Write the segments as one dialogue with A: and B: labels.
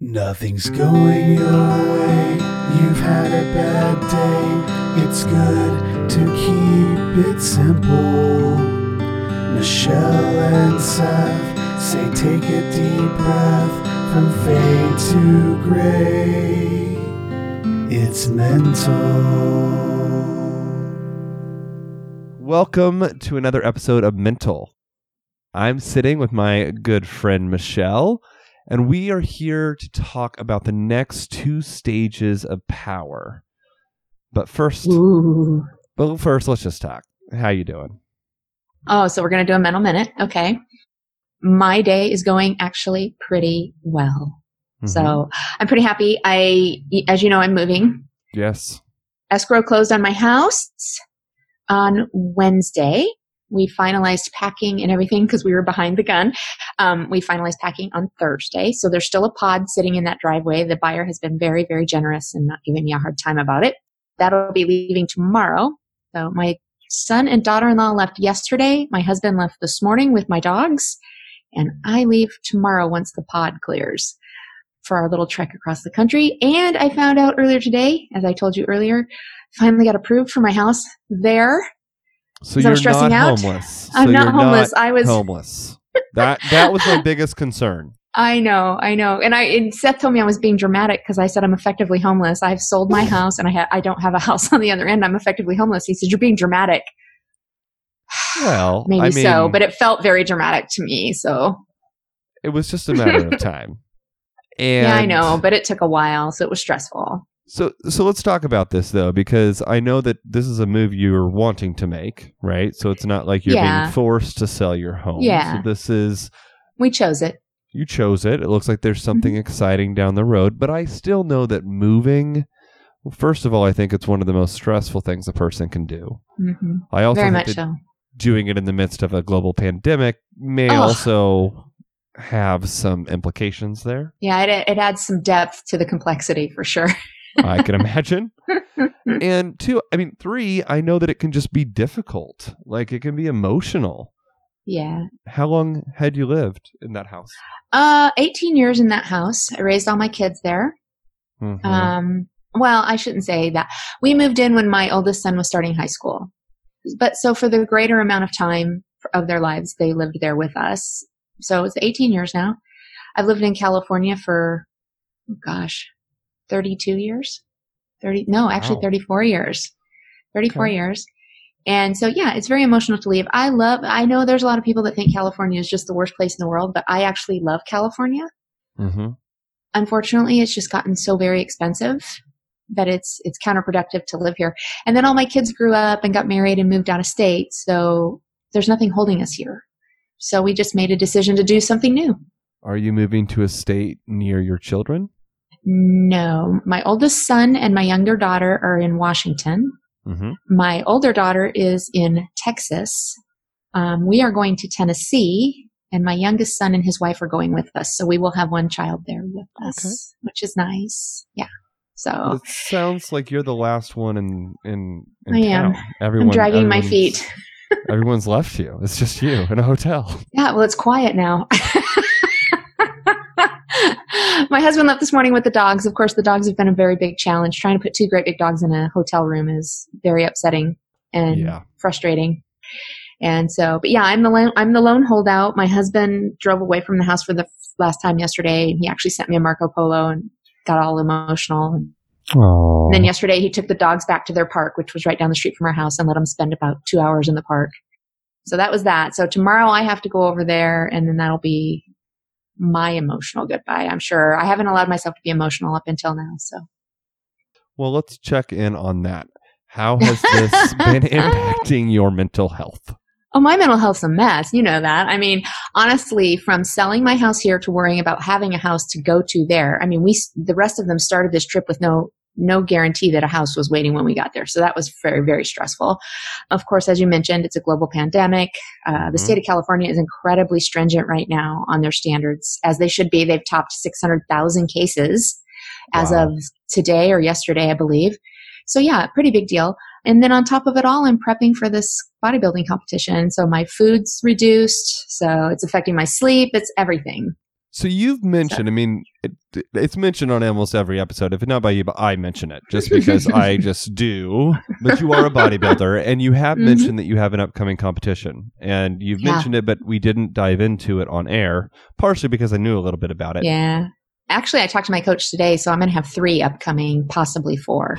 A: Nothing's going your way. You've had a bad day. It's good to keep it simple. Michelle and Seth say take a deep breath from fade to gray. It's mental.
B: Welcome to another episode of Mental. I'm sitting with my good friend Michelle, and we are here to talk about the next two stages of power. But first,
C: Ooh.
B: but first, let's just talk. How you doing?
C: Oh, so we're going to do a mental minute. Okay. My day is going actually pretty well.
B: Mhm.
C: So I'm pretty happy. I, as you know, I'm moving.
B: yes,
C: Escrow closed on my house on Wednesday. We finalized packing and everything because we were behind the gun. Um, we finalized packing on Thursday. So there's still a pod sitting in that driveway. The buyer has been very, very generous and not giving me a hard time about it. That'll be leaving tomorrow. So my son and daughter-in-law left yesterday. My husband left this morning with my dogs. And I leave tomorrow once the pod clears for our little trek across the country. And I found out earlier today, as I told you earlier, finally got approved for my house there.
B: So you're not
C: out.
B: homeless.
C: I'm
B: So
C: not homeless. I was
B: homeless. That that was my biggest concern.
C: I know, I know. And I and Seth told me I was being dramatic because I said I'm effectively homeless. I've sold my house and I ha- I don't have a house on the other end. I'm effectively homeless. He said you're being dramatic.
B: Well,
C: Maybe
B: I mean,
C: so, but it felt very dramatic to me. So
B: it was just a matter of time. And
C: yeah, I know, but it took a while, so it was stressful.
B: So so let's talk about this though, because I know that this is a move you're wanting to make, right? So it's not like you're
C: Yeah.
B: being forced to sell your home.
C: Yeah.
B: So this is
C: We chose it.
B: you chose it. It looks like there's something
C: Mm-hmm.
B: exciting down the road, but I still know that moving well, first of all, I think it's one of the most stressful things a person can do.
C: hmm
B: I also
C: Very
B: think that
C: so.
B: doing it in the midst of a global pandemic may also have some implications there.
C: Yeah, it, it adds some depth to the complexity for sure.
B: I can imagine. and two, I mean, three, I know that it can just be difficult. Like it can be emotional.
C: yeah.
B: How long had you lived in that house?
C: Uh, 18 years in that house. I raised all my kids there.
B: Mhm.
C: Um, well, I shouldn't say that. We moved in when my oldest son was starting high school. But so for the greater amount of time of their lives, they lived there with us. So it's 18 years now. I've lived in California for, oh gosh, 32 years. 30, no, actually
B: Wow.
C: 34 years. 34
B: Okay.
C: years. And so, yeah, it's very emotional to leave. I love, I know there's a lot of people that think California is just the worst place in the world, but I actually love California
B: Mhm.
C: unfortunately it's just gotten so very expensive that it's it's counterproductive to live here and then all my kids grew up and got married and moved out of state so there's nothing holding us here so we just made a decision to do something new
B: Are you moving to a state near your children?
C: No my oldest son and my younger daughter are in washington
B: Mm-hmm.
C: my older daughter is in texas um, we are going to tennessee and my youngest son and his wife are going with us so we will have one child there with us
B: Okay.
C: which is nice yeah so
B: It sounds like you're the last one in in, in
C: I am.
B: town. Everyone,
C: I'm dragging my feet.
B: everyone's left you. It's just you in a hotel.
C: Yeah, well, it's quiet now. my husband left this morning with the dogs. Of course, the dogs have been a very big challenge. Trying to put two great big dogs in a hotel room is very upsetting and
B: Yeah.
C: frustrating. And so, but yeah, I'm the lone, I'm the lone holdout. My husband drove away from the house for the last time yesterday. He actually sent me a Marco Polo and got all emotional. And then yesterday, he took the dogs back to their park, which was right down the street from our house, and let them spend about two hours in the park. So that was that. So tomorrow I have to go over there, and then that'll be my emotional goodbye. I'm sure I haven't allowed myself to be emotional up until now. So
B: Well, let's check in on that. How has this been impacting your mental health?
C: Oh, my mental health's a mess. You know that. I mean, honestly, from selling my house here to worrying about having a house to go to there. I mean, we the rest of them started this trip with no no guarantee that a house was waiting when we got there. So that was very very stressful. Of course, as you mentioned, it's a global pandemic. Uh, the
B: Mhm.
C: state of California is incredibly stringent right now on their standards, as they should be. They've topped six hundred thousand cases as
B: Wow.
C: of today or yesterday, I believe. So yeah, pretty big deal. And then on top of it all, I'm prepping for this bodybuilding competition. So my food's reduced. So it's affecting my sleep. It's everything.
B: So you've mentioned, I mean, it, it's mentioned on almost every episode. If not by you, but I mention it just because I just do. But you are a bodybuilder, and you have
C: Mhm.
B: mentioned that you have an upcoming competition, and you've
C: Yeah.
B: mentioned it, but we didn't dive into it on air, partially because I knew a little bit about it.
C: Yeah. Actually, I talked to my coach today, so I'm going to have three upcoming, possibly four.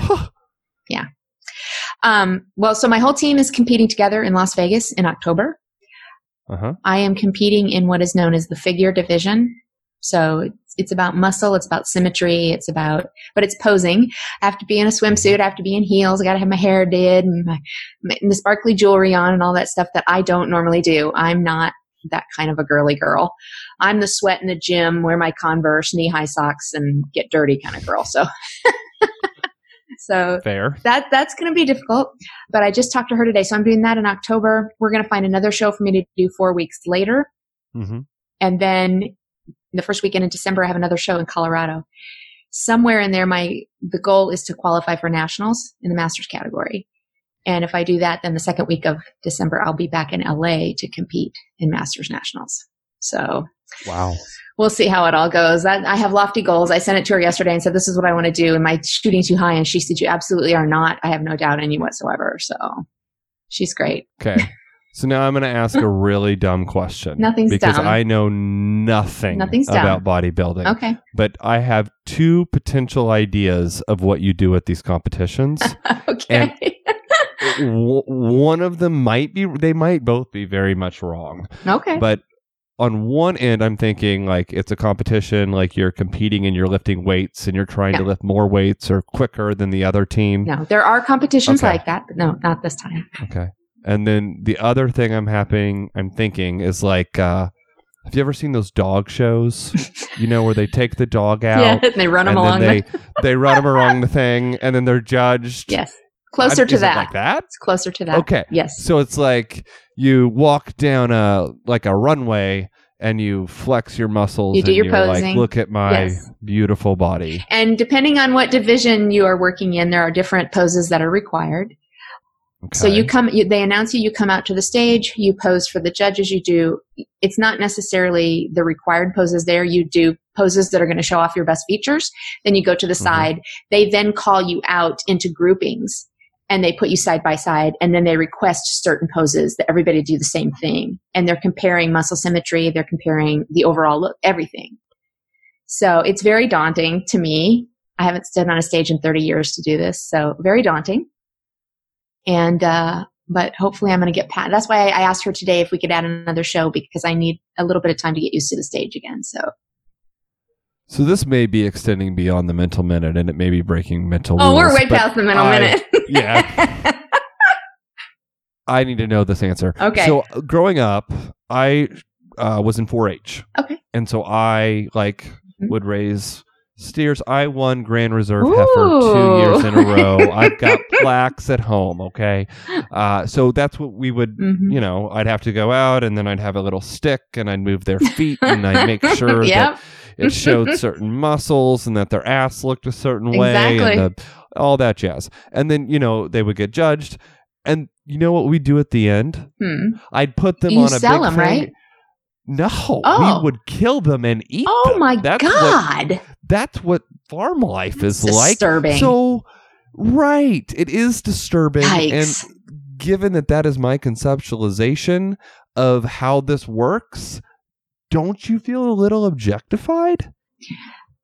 C: yeah. Um, well, so my whole team is competing together in Las Vegas in October.
B: Uh huh.
C: I am competing in what is known as the figure division. So it's, it's about muscle, it's about symmetry, it's about, but it's posing. I have to be in a swimsuit, I have to be in heels, I got to have my hair did and, my, and the sparkly jewelry on and all that stuff that I don't normally do. I'm not that kind of a girly girl. I'm the sweat in the gym, wear my Converse, knee high socks, and get dirty kind of girl. So, so
B: Fair.
C: that that's going to be difficult. But I just talked to her today, so I'm doing that in October. We're going to find another show for me to do four weeks later,
B: hmm
C: and then the first weekend in December, I have another show in Colorado. Somewhere in there, my the goal is to qualify for nationals in the masters category. And if I do that, then the second week of December, I'll be back in LA to compete in masters nationals. So
B: Wow.
C: we'll see how it all goes. I, I have lofty goals. I sent it to her yesterday and said, "This is what I want to do." Am I shooting too high? And she said, "You absolutely are not. I have no doubt in you whatsoever." So she's great.
B: Okay. So now I'm going to ask a really dumb question.
C: Nothing's
B: because
C: dumb.
B: I know nothing
C: Nothing's dumb.
B: about bodybuilding.
C: Okay.
B: But I have two potential ideas of what you do at these competitions.
C: okay.
B: w- one of them might be they might both be very much wrong
C: okay.
B: but on one end i'm thinking like it's a competition like you're competing and you're lifting weights and you're trying to lift more weights or quicker than the other team
C: no, there are competitions
B: Okay.
C: like that, but no, not this time.
B: okay and then the other thing i'm happening i'm thinking is like uh have you ever seen those dog shows you know where they take the dog out
C: Yeah, and they run them along.
B: they
C: the,
B: they run them along the thing and then they're judged
C: yes, closer
B: I'm-
C: to that.
B: like that
C: It's closer to that.
B: Okay.
C: Yes.
B: So it's like you walk down a like a runway and you flex your muscles.
C: You do
B: and
C: your posing.
B: Like, Look at my
C: Yes.
B: beautiful body.
C: And depending on what division you are working in, there are different poses that are required. So you come, you, they announce you, you come out to the stage, you pose for the judges, you do, it's not necessarily the required poses there. You do poses that are going to show off your best features. Then you go to the
B: Mhm.
C: side. They then call you out into groupings and they put you side by side and then they request certain poses that everybody do the same thing. And they're comparing muscle symmetry. They're comparing the overall look, everything. So it's very daunting to me. I haven't stood on a stage in 30 years to do this. So very daunting and uh but hopefully i'm going to get past that's why i asked her today if we could add another show because i need a little bit of time to get used to the stage again so
B: So this may be extending beyond the mental minute, and it may be breaking mental.
C: oh we're way past the mental
B: I-
C: minute
B: yeah. I need to know this answer.
C: Okay.
B: So uh, growing up, I uh, was in 4-H.
C: Okay.
B: And so I like
C: Mhm.
B: would raise steers. I won Grand Reserve heifer two years in a row. I've got plaques at home. Okay. Uh, so that's what we would.
C: Mhm.
B: You know, I'd have to go out and then I'd have a little stick and I'd move their feet and I'd make sure
C: yep
B: that it showed certain muscles and that their ass looked a certain way and the, all that jazz. And then, you know, they would get judged. And you know what we do at the end?
C: Hmm.
B: I'd put them
C: You
B: on a
C: sell
B: big
C: them,
B: thing.
C: right?
B: No,
C: Oh.
B: we would kill them and eat
C: oh
B: them.
C: my
B: that's What,
C: god
B: that's what farm life is
C: That's
B: like.
C: disturbing.
B: So, right, it is disturbing.
C: Yikes.
B: And given that that is my conceptualization of how this works, don't you feel a little objectified?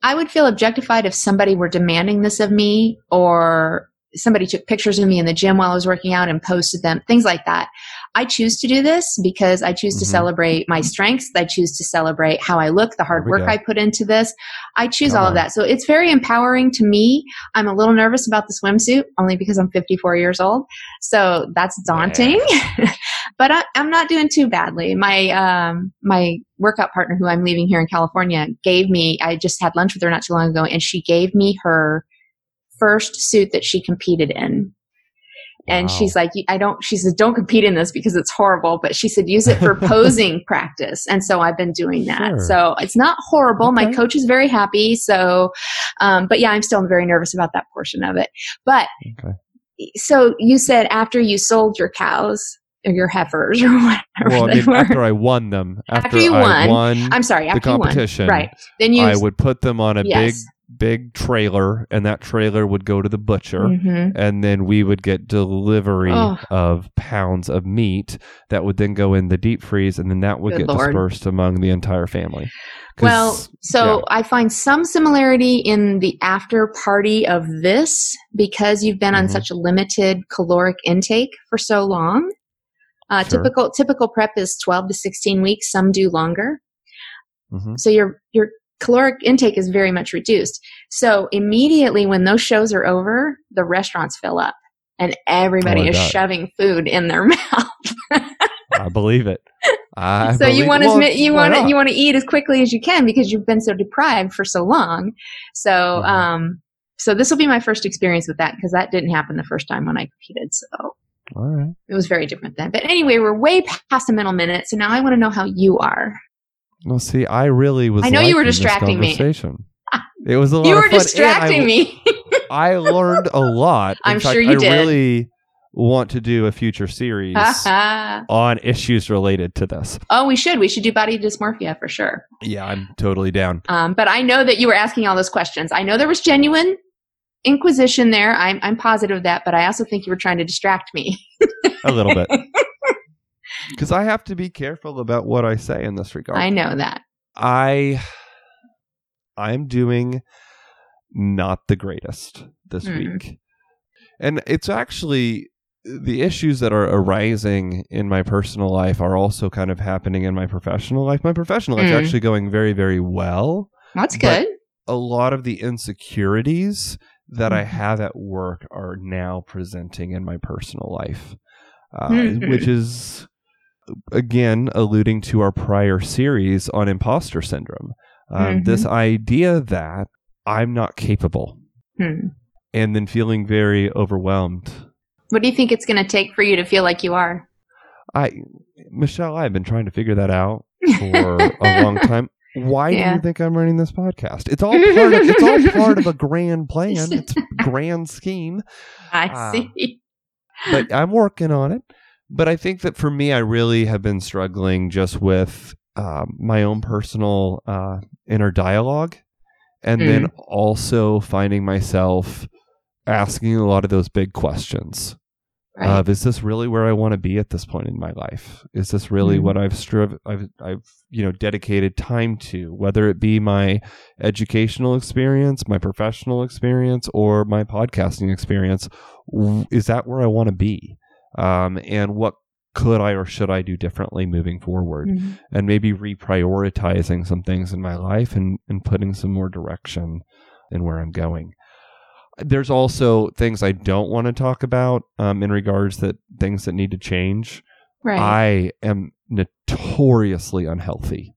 C: i would feel objectified if somebody were demanding this of me or somebody took pictures of me in the gym while i was working out and posted them things like that i choose to do this because i choose to
B: Mhm.
C: celebrate my strengths. I choose to celebrate how i look the hard work
B: go.
C: i put into this. I choose all of that. So it's very empowering to me. I'm a little nervous about the swimsuit only because i'm 54 years old. So that's daunting. But I, i'm not doing too badly. My um my workout partner who i'm leaving here in california gave me i just had lunch with her not too long ago and she gave me her first suit that she competed in and
B: Wow.
C: she's like i don't she says don't compete in this because it's horrible but she said use it for posing practice and so i've been doing that
B: Sure.
C: so it's not horrible my coach is very happy so um, but yeah i'm still very nervous about that portion of it but
B: Okay.
C: so you said after you sold your cows or your heifers or whatever
B: well, I mean, after I won them, after,
C: After you
B: I
C: won,
B: won
C: I'm sorry,
B: the
C: after you won.
B: competition,
C: right? Then you
B: I would put them on a
C: Yes.
B: big, big trailer, and that trailer would go to the butcher.
C: Mhm.
B: and then we would get delivery
C: Oh.
B: of pounds of meat that would then go in the deep freeze and then that would
C: Good
B: get
C: Lord.
B: dispersed among the entire family.
C: Well, so I find some similarity in the after party of this because you've been on
B: Mhm.
C: such a limited caloric intake for so long. Uh,
B: Sure.
C: Typical typical prep is twelve to sixteen weeks. Some do longer.
B: Mhm.
C: So your your caloric intake is very much reduced. So immediately when those shows are over, the restaurants fill up and everybody
B: Oh,
C: is
B: bet.
C: shoving food in their mouth.
B: I believe it. I
C: so you
B: believe-
C: want to
B: well,
C: you want to you want to eat as quickly as you can because you've been so deprived for so long. So
B: Mhm.
C: um so this will be my first experience with that because that didn't happen the first time when I competed. So
B: All right.
C: it was very different then. But anyway, we're way past the middle minute. So now I want to know how you are.
B: Well, see, I really was.
C: I know you were distracting me.
B: It was a lot
C: You were distracting
B: I,
C: me.
B: I learned a lot. In
C: I'm
B: fact,
C: sure you
B: I
C: did.
B: really want to do a future series on issues related to this.
C: oh, we should. We should do body dysmorphia for sure.
B: Yeah, I'm totally down.
C: Um, but I know that you were asking all those questions. I know there was genuine inquisition there. I'm, I'm positive of that, but I also think you were trying to distract me.
B: A little bit. Because I have to be careful about what I say in this regard.
C: I know that.
B: I I'm doing not the greatest this
C: Mm.
B: week. And it's actually the issues that are arising in my personal life are also kind of happening in my professional life. My professional life is
C: Mm.
B: actually going very, very well.
C: That's good.
B: A lot of the insecurities that I
C: Mhm.
B: have at work are now presenting in my personal life, uh,
C: Mhm.
B: which is again alluding to our prior series on imposter syndrome. Um,
C: Mhm.
B: This idea that I'm not capable,
C: Hmm.
B: and then feeling very overwhelmed.
C: What do you think it's going to take for you to feel like you are?
B: I, Michelle, I've been trying to figure that out for a long time. Why do you think I'm running this podcast? It's all part of it's all part of a grand plan. It's a grand scheme.
C: I
B: Ah.
C: see.
B: But I'm working on it. But I think that for me, I really have been struggling just with um, my own personal uh, inner dialogue, and then
C: Mm.
B: also finding myself asking a lot of those big questions.
C: Right.
B: of is this really where I want to be at this point in my life? Is this really
C: Mm.
B: what I've strive I've I've you know dedicated time to, whether it be my educational experience, my professional experience, or my podcasting experience? W- Is that where I want to be? Um, and what could I or should I do differently moving forward?
C: Mhm.
B: And maybe reprioritizing some things in my life and, and putting some more direction in where I'm going there's also things I don't want to talk about um, in regards that things that need to change.
C: Right.
B: I am notoriously unhealthy.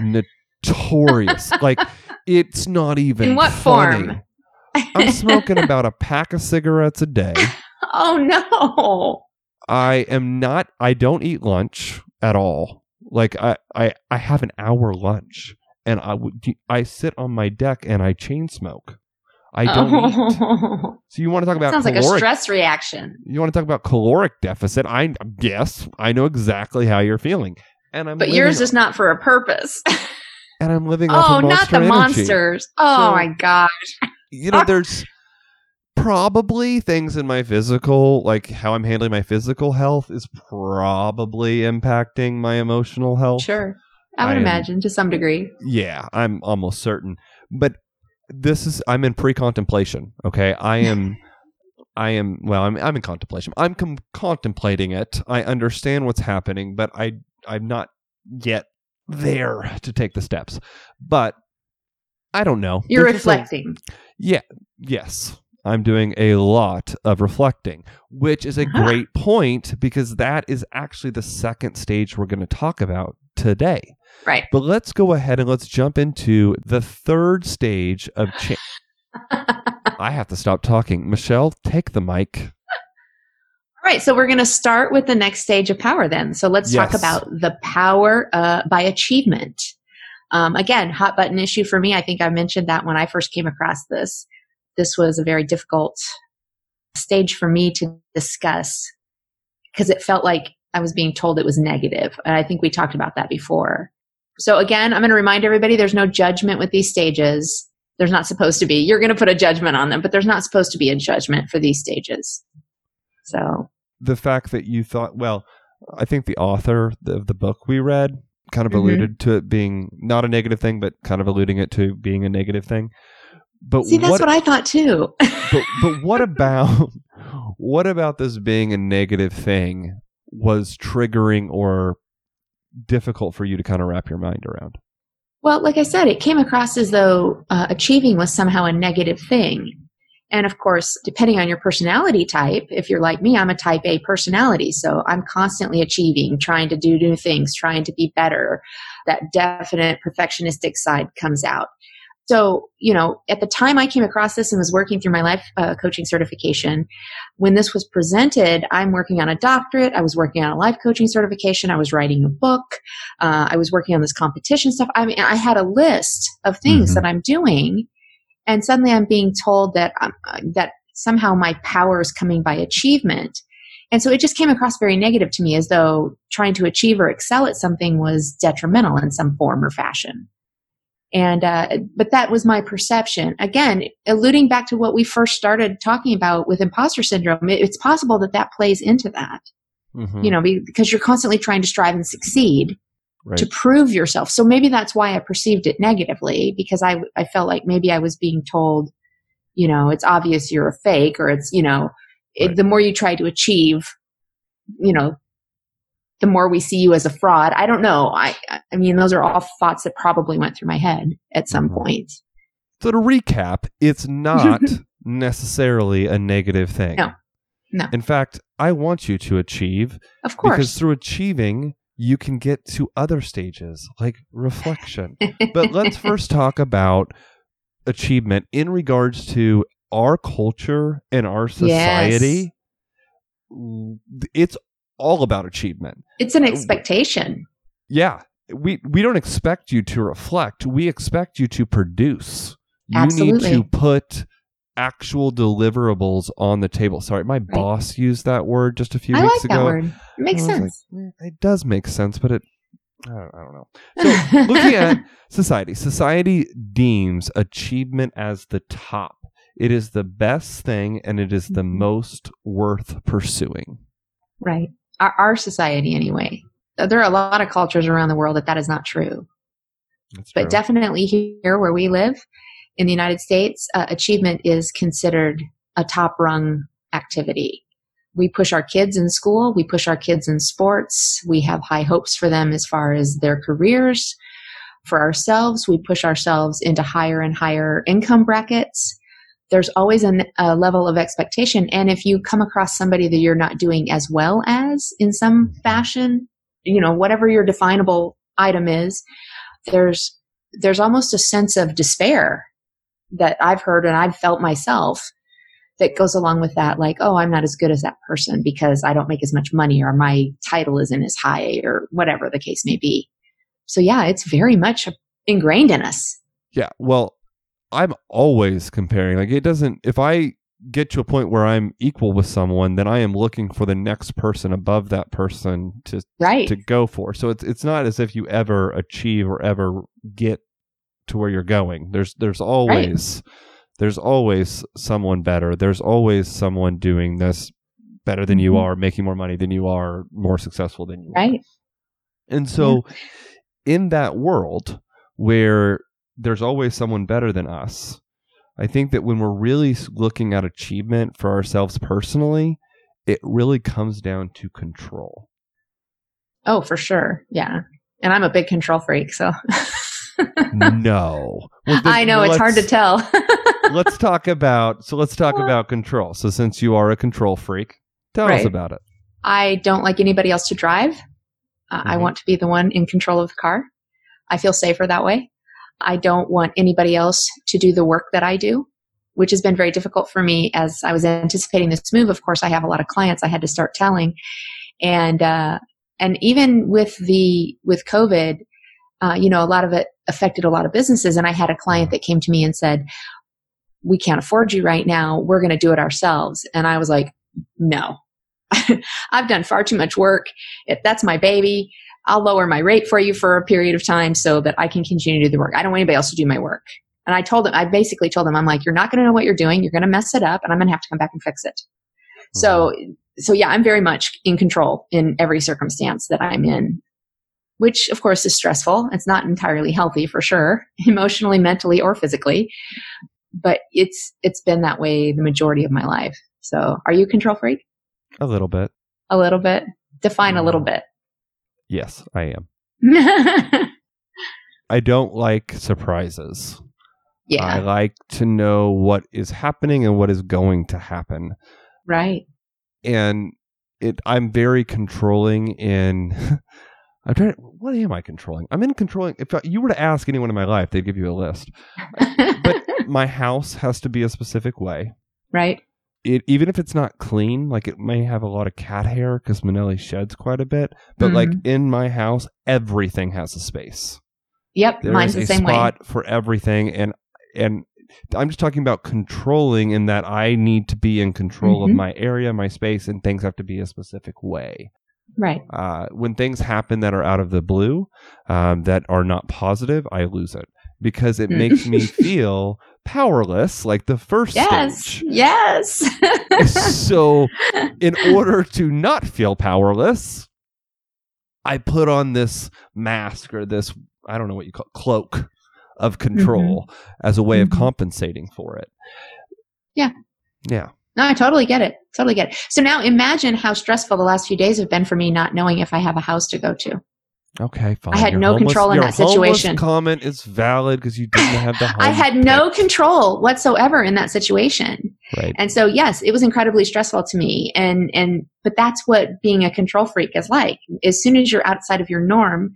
B: Notorious. like it's not even
C: In what
B: funny.
C: form?
B: I'm smoking about a pack of cigarettes a day.
C: oh no.
B: I am not I don't eat lunch at all. Like I I, I have an hour lunch and I would I sit on my deck and I chain smoke. I don't oh. eat.
C: Oh.
B: So you want to talk about
C: Sounds like a stress reaction.
B: You want to talk about caloric deficit? I yes, I know exactly how you're feeling, and I'm
C: But yours is not for a purpose.
B: and I'm living off
C: oh,
B: of
C: not the
B: Energy.
C: monsters. Oh
B: So-
C: my gosh.
B: You know, there's probably things in my physical, like how I'm handling my physical health, is probably impacting my emotional health.
C: Sure. I would
B: I am-
C: imagine to some degree.
B: Yeah, I'm almost certain. But this is I'm in pre-contemplation. Okay, I am. I am well. I'm I'm in contemplation. I'm com- contemplating it. I understand what's happening, but I I'm not yet there to take the steps. But I don't know.
C: You're
B: There's just a-
C: reflecting.
B: yeah. Yes. I'm doing a lot of reflecting, which is a
C: Uh-huh.
B: great point because that is actually the second stage we're going to talk about today.
C: Right.
B: But let's go ahead and let's jump into the third stage of change. I have to stop talking. Michelle, take the mic.
C: All right, so we're going to start with the next stage of power then. So let's talk about the power uh, by achievement. Um, again, hot button issue for me. I think I mentioned that when I first came across this. This was a very difficult stage for me to discuss because it felt like I was being told it was negative. And I think we talked about that before. So again, I'm going to remind everybody there's no judgment with these stages. There's not supposed to be. You're going to put a judgment on them, but there's not supposed to be a judgment for these stages. So
B: the fact that you thought, well, I think the author of the book we read kind of
C: Mhm.
B: alluded to it being not a negative thing, but kind of alluding it to being a negative thing. But
C: see, that's
B: what,
C: what, I thought too.
B: but but what about what about this being a negative thing was triggering or difficult for you to kind of wrap your mind around?
C: Well, like I said, it came across as though uh, achieving was somehow a negative thing. And of course, depending on your personality type, if you're like me, I'm a type A personality. So I'm constantly achieving, trying to do new things, trying to be better. That definite perfectionistic side comes out. So, you know, at the time I came across this and was working through my life uh, coaching certification, when this was presented, I'm working on a doctorate. I was working on a life coaching certification. I was writing a book. Uh, I was working on this competition stuff. I mean, I had a list of things
B: Mhm.
C: that I'm doing, and suddenly I'm being told that um, uh, that somehow my power is coming by achievement. And so it just came across very negative to me, as though trying to achieve or excel at something was detrimental in some form or fashion. And uh, but that was my perception. Again, alluding back to what we first started talking about with imposter syndrome, it- it's possible that that plays into that.
B: Mhm.
C: You know, because you're constantly trying to strive and succeed
B: right.
C: to prove yourself. So maybe that's why I perceived it negatively because I I felt like maybe I was being told, you know, it's obvious you're a fake or it's, you know, it,
B: Right.
C: the more you try to achieve, you know, the more we see you as a fraud. I don't know. I I mean, those are all thoughts that probably went through my head at some
B: Mhm.
C: point.
B: So to recap, it's not necessarily a negative thing.
C: No. No.
B: In fact, I want you to achieve
C: Of course.
B: because through achieving, you can get to other stages like reflection. but let's first talk about achievement in regards to our culture and our society. It's all about achievement.
C: it's an expectation.
B: Yeah. We we don't expect you to reflect. We expect you to produce. You
C: Absolutely.
B: need to put actual deliverables on the table. Sorry, my boss used that word just a few
C: I
B: weeks
C: like that
B: ago.
C: word. It makes
B: was like,
C: sense.
B: "Eh, it does make sense, but it I don't, I don't know. So looking at society, society deems achievement as the top. It is the best thing and it is the
C: Mhm.
B: most worth pursuing.
C: Right. Our, our society, anyway. There are a lot of cultures around the world that that is not true.
B: That's
C: But
B: true.
C: definitely here where we live in the United States, uh, achievement is considered a top rung activity. We push our kids in school, we push our kids in sports, we have high hopes for them as far as their careers. For ourselves, we push ourselves into higher and higher income brackets. There's always an, a level of expectation. And if you come across somebody that you're not doing as well as in some fashion, you know, whatever your definable item is, there's there's almost a sense of despair that I've heard and I've felt myself that goes along with that like oh i'm not as good as that person because i don't make as much money or my title isn't as high or whatever the case may be so yeah it's very much ingrained in us
B: Yeah. Well, I'm always comparing. Like it doesn't if I get to a point where I'm equal with someone, then I am looking for the next person above that person to
C: right
B: to go for. So it's it's not as if you ever achieve or ever get to where you're going. There's there's always there's always someone better. There's always someone doing this better than you
C: Mhm.
B: are, making more money than you are, more successful than you are.
C: right
B: And so, in that world where there's always someone better than us, I think that when we're really looking at achievement for ourselves personally, it really comes down to control.
C: oh for sure yeah and i'm a big control freak so
B: no. Well, then
C: i know it's hard to tell
B: let's talk about so let's talk about control. So since you are a control freak, tell us about it.
C: I don't like anybody else to drive. Uh, I
B: Mhm.
C: want to be the one in control of the car. I feel safer that way. I don't want anybody else to do the work that I do, which has been very difficult for me as I was anticipating this move. Of course, I have a lot of clients I had to start telling, and uh, and even with the with COVID, uh, you know, a lot of it affected a lot of businesses. And I had a client that came to me and said, "We can't afford you right now. We're going to do it ourselves." And I was like, "No." I've done far too much work. If that's my baby, I'll lower my rate for you for a period of time so that I can continue to do the work. I don't want anybody else to do my work. And I told them, I basically told them, I'm like, you're not going to know what you're doing. You're going to mess it up and I'm going to have to come back and fix it. Mm-hmm. So, so yeah, I'm very much in control in every circumstance that I'm in, which of course is stressful. It's not entirely healthy for sure, emotionally, mentally, or physically. But it's, it's been that way the majority of my life. So are you control freak?
B: A little bit.
C: A little bit. Define a little mm-hmm. bit.
B: Yes, I am. I don't like surprises.
C: Yeah.
B: I like to know what is happening and what is going to happen.
C: Right.
B: And it I'm very controlling in I'm trying what am I controlling? I'm in controlling if you were to ask anyone in my life, they'd give you a list. But my house has to be a specific way.
C: right.
B: It, even if it's not clean, like it may have a lot of cat hair because Manelli sheds quite a bit. But like in my house, everything has a space.
C: Yep.
B: There
C: mine's
B: is
C: the
B: a
C: same way.
B: spot for everything, and and I'm just talking about controlling in that I need to be in control
C: Mhm.
B: of my area, my space, and things have to be a specific way.
C: Right.
B: Uh, when things happen that are out of the blue, um, that are not positive, I lose it because it
C: Mm.
B: makes me feel powerless, like the first
C: Yes.
B: stage.
C: Yes.
B: so in order to not feel powerless i put on this mask or this i don't know what you call it, cloak of control as a way of
C: Mhm.
B: compensating for it
C: Yeah.
B: yeah
C: No, I totally get it. Totally get it. So now imagine how stressful the last few days have been for me not knowing if I have a house to go to.
B: Okay fine
C: I had
B: Your
C: no
B: homeless-
C: control in that situation.
B: comment is valid because you didn't have the
C: I had no control whatsoever in that situation.
B: right
C: And so yes, it was incredibly stressful to me. And and but that's what being a control freak is like. As soon as you're outside of your norm,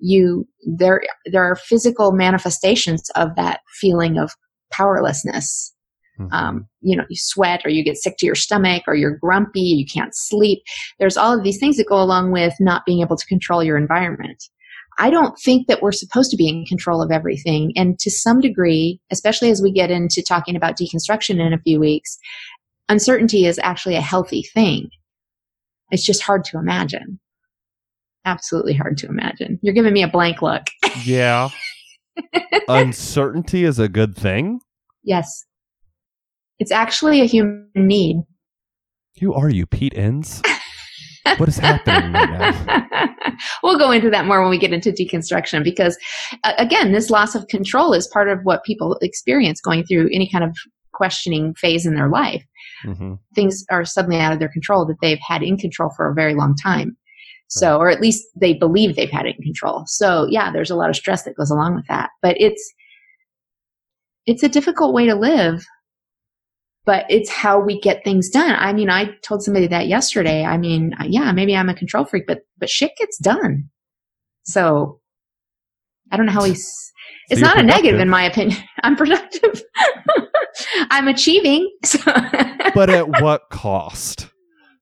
C: you there there are physical manifestations of that feeling of powerlessness.
B: Mhm.
C: um, you know, you sweat or you get sick to your stomach or you're grumpy, you can't sleep. There's all of these things that go along with not being able to control your environment. I don't think that we're supposed to be in control of everything. And to some degree, especially as we get into talking about deconstruction in a few weeks, uncertainty is actually a healthy thing. It's just hard to imagine. Absolutely hard to imagine. You're giving me a blank look.
B: yeah uncertainty is a good thing
C: yes. It's actually a human need.
B: who are you Pete Enns what is happening right now?
C: We'll go into that more when we get into deconstruction because uh, again this loss of control is part of what people experience going through any kind of questioning phase in their life.
B: Mhm.
C: things are suddenly out of their control that they've had in control for a very long time. So or at least they believe they've had it in control. So yeah there's a lot of stress that goes along with that. But it's it's a difficult way to live but it's how we get things done. I mean, I told somebody that yesterday. I mean, yeah, maybe I'm a control freak, but but shit gets done. So I don't know how he's. It's
B: you're
C: not a negative in my opinion. I'm productive. I'm achieving. So
B: but at what cost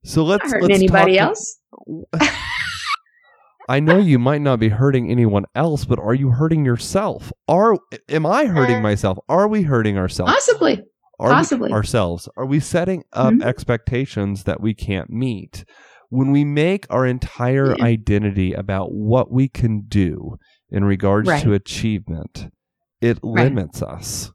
B: so let's
C: not
B: let's
C: anybody
B: talk-
C: else.
B: I know you might not be hurting anyone else, but are you hurting yourself? Are am I hurting
C: Uh,
B: myself? Are we hurting ourselves?
C: Possibly.
B: Are we- ourselves. Are we setting up
C: Mhm.
B: expectations that we can't meet? When we make our entire
C: Yeah.
B: identity about what we can do in regards
C: Right.
B: to achievement, it
C: Right.
B: limits us.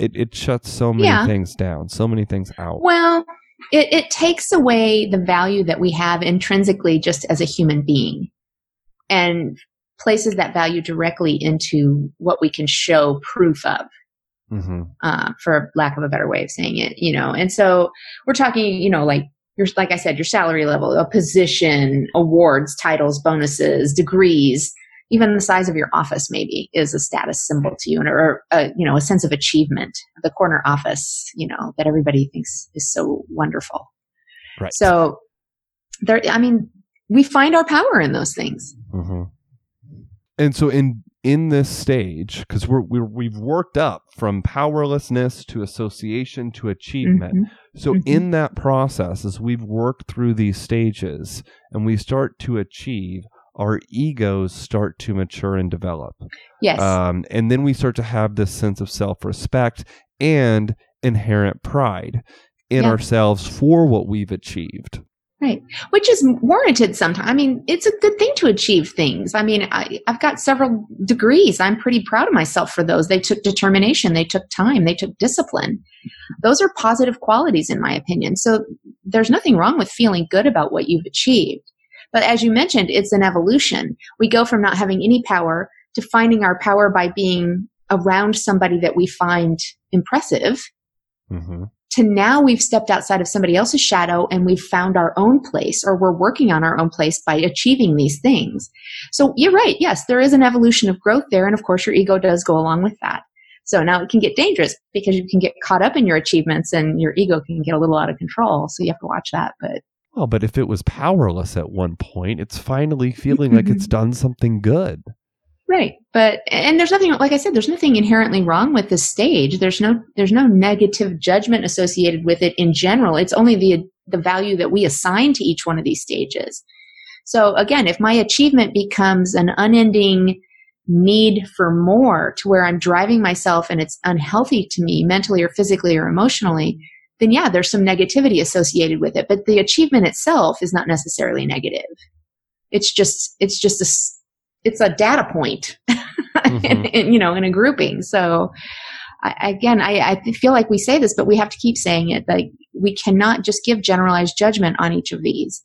B: It it shuts so many
C: Yeah.
B: things down, so many things out.
C: Well, it, it takes away the value that we have intrinsically just as a human being and places that value directly into what we can show proof of.
B: Hmm
C: uh, for lack of a better way of saying it, you know. And so we're talking, you know, like your, like I said, your salary level, a position, awards, titles, bonuses, degrees, even the size of your office maybe is a status symbol to you, and or a, you know a sense of achievement. The corner office, you know, that everybody thinks is so wonderful.
B: Right.
C: So there, I mean, we find our power in those things.
B: hmm And so in in this stage, because we're, we're we've worked up from powerlessness to association to achievement.
C: Mhm.
B: So
C: Mhm.
B: in that process, as we've worked through these stages and we start to achieve, our egos start to mature and develop.
C: Yes.
B: Um, and then we start to have this sense of self respect and inherent pride in
C: Yeah.
B: ourselves for what we've achieved.
C: Right. Which is warranted sometimes. I mean, it's a good thing to achieve things. I mean, I, have got several degrees. I'm pretty proud of myself for those. They took determination, they took time, they took discipline. Those are positive qualities, in my opinion. So there's nothing wrong with feeling good about what you've achieved. But as you mentioned, it's an evolution. We go from not having any power to finding our power by being around somebody that we find impressive. Mm-hmm to now we've stepped outside of somebody else's shadow and we've found our own place or we're working on our own place by achieving these things. So you're right. Yes, there is an evolution of growth there. And of course, your ego does go along with that. So now it can get dangerous because you can get caught up in your achievements and your ego can get a little out of control. So you have to watch that. But
B: well, but if it was powerless at one point, it's finally feeling like it's done something good.
C: Right. But and there's nothing like I said there's nothing inherently wrong with this stage. There's no there's no negative judgment associated with it in general. It's only the the value that we assign to each one of these stages. So again, if my achievement becomes an unending need for more to where I'm driving myself and it's unhealthy to me mentally or physically or emotionally, then yeah, there's some negativity associated with it. But the achievement itself is not necessarily negative. It's just it's just a it's a data point, mm-hmm. in, in, you know, in a grouping. So I, again, I, I feel like we say this, but we have to keep saying it. Like we cannot just give generalized judgment on each of these.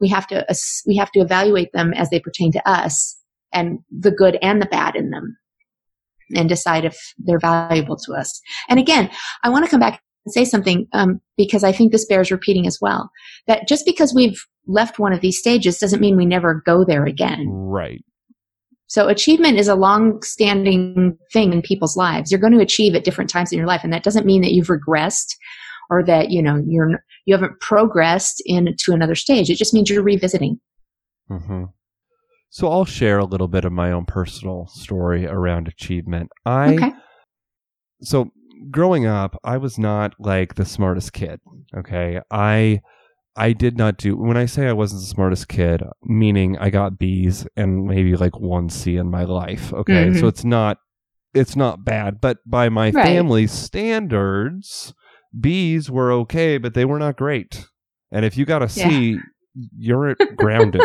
C: We have to we have to evaluate them as they pertain to us and the good and the bad in them, and decide if they're valuable to us. And again, I want to come back and say something um, because I think this bears repeating as well. That just because we've left one of these stages doesn't mean we never go there again.
B: Right.
C: So achievement is a long-standing thing in people's lives. You're going to achieve at different times in your life, and that doesn't mean that you've regressed or that you know you're you haven't progressed into another stage. It just means you're revisiting.
B: Mm-hmm. So I'll share a little bit of my own personal story around achievement. I okay. so growing up, I was not like the smartest kid. Okay, I I did not do when I say I wasn't the smartest kid, meaning I got B's and maybe like one C in my life. Okay. Mm-hmm. So it's not it's not bad. But by my right. family's standards, B's were okay, but they were not great. And if you got a C, yeah. you're grounded.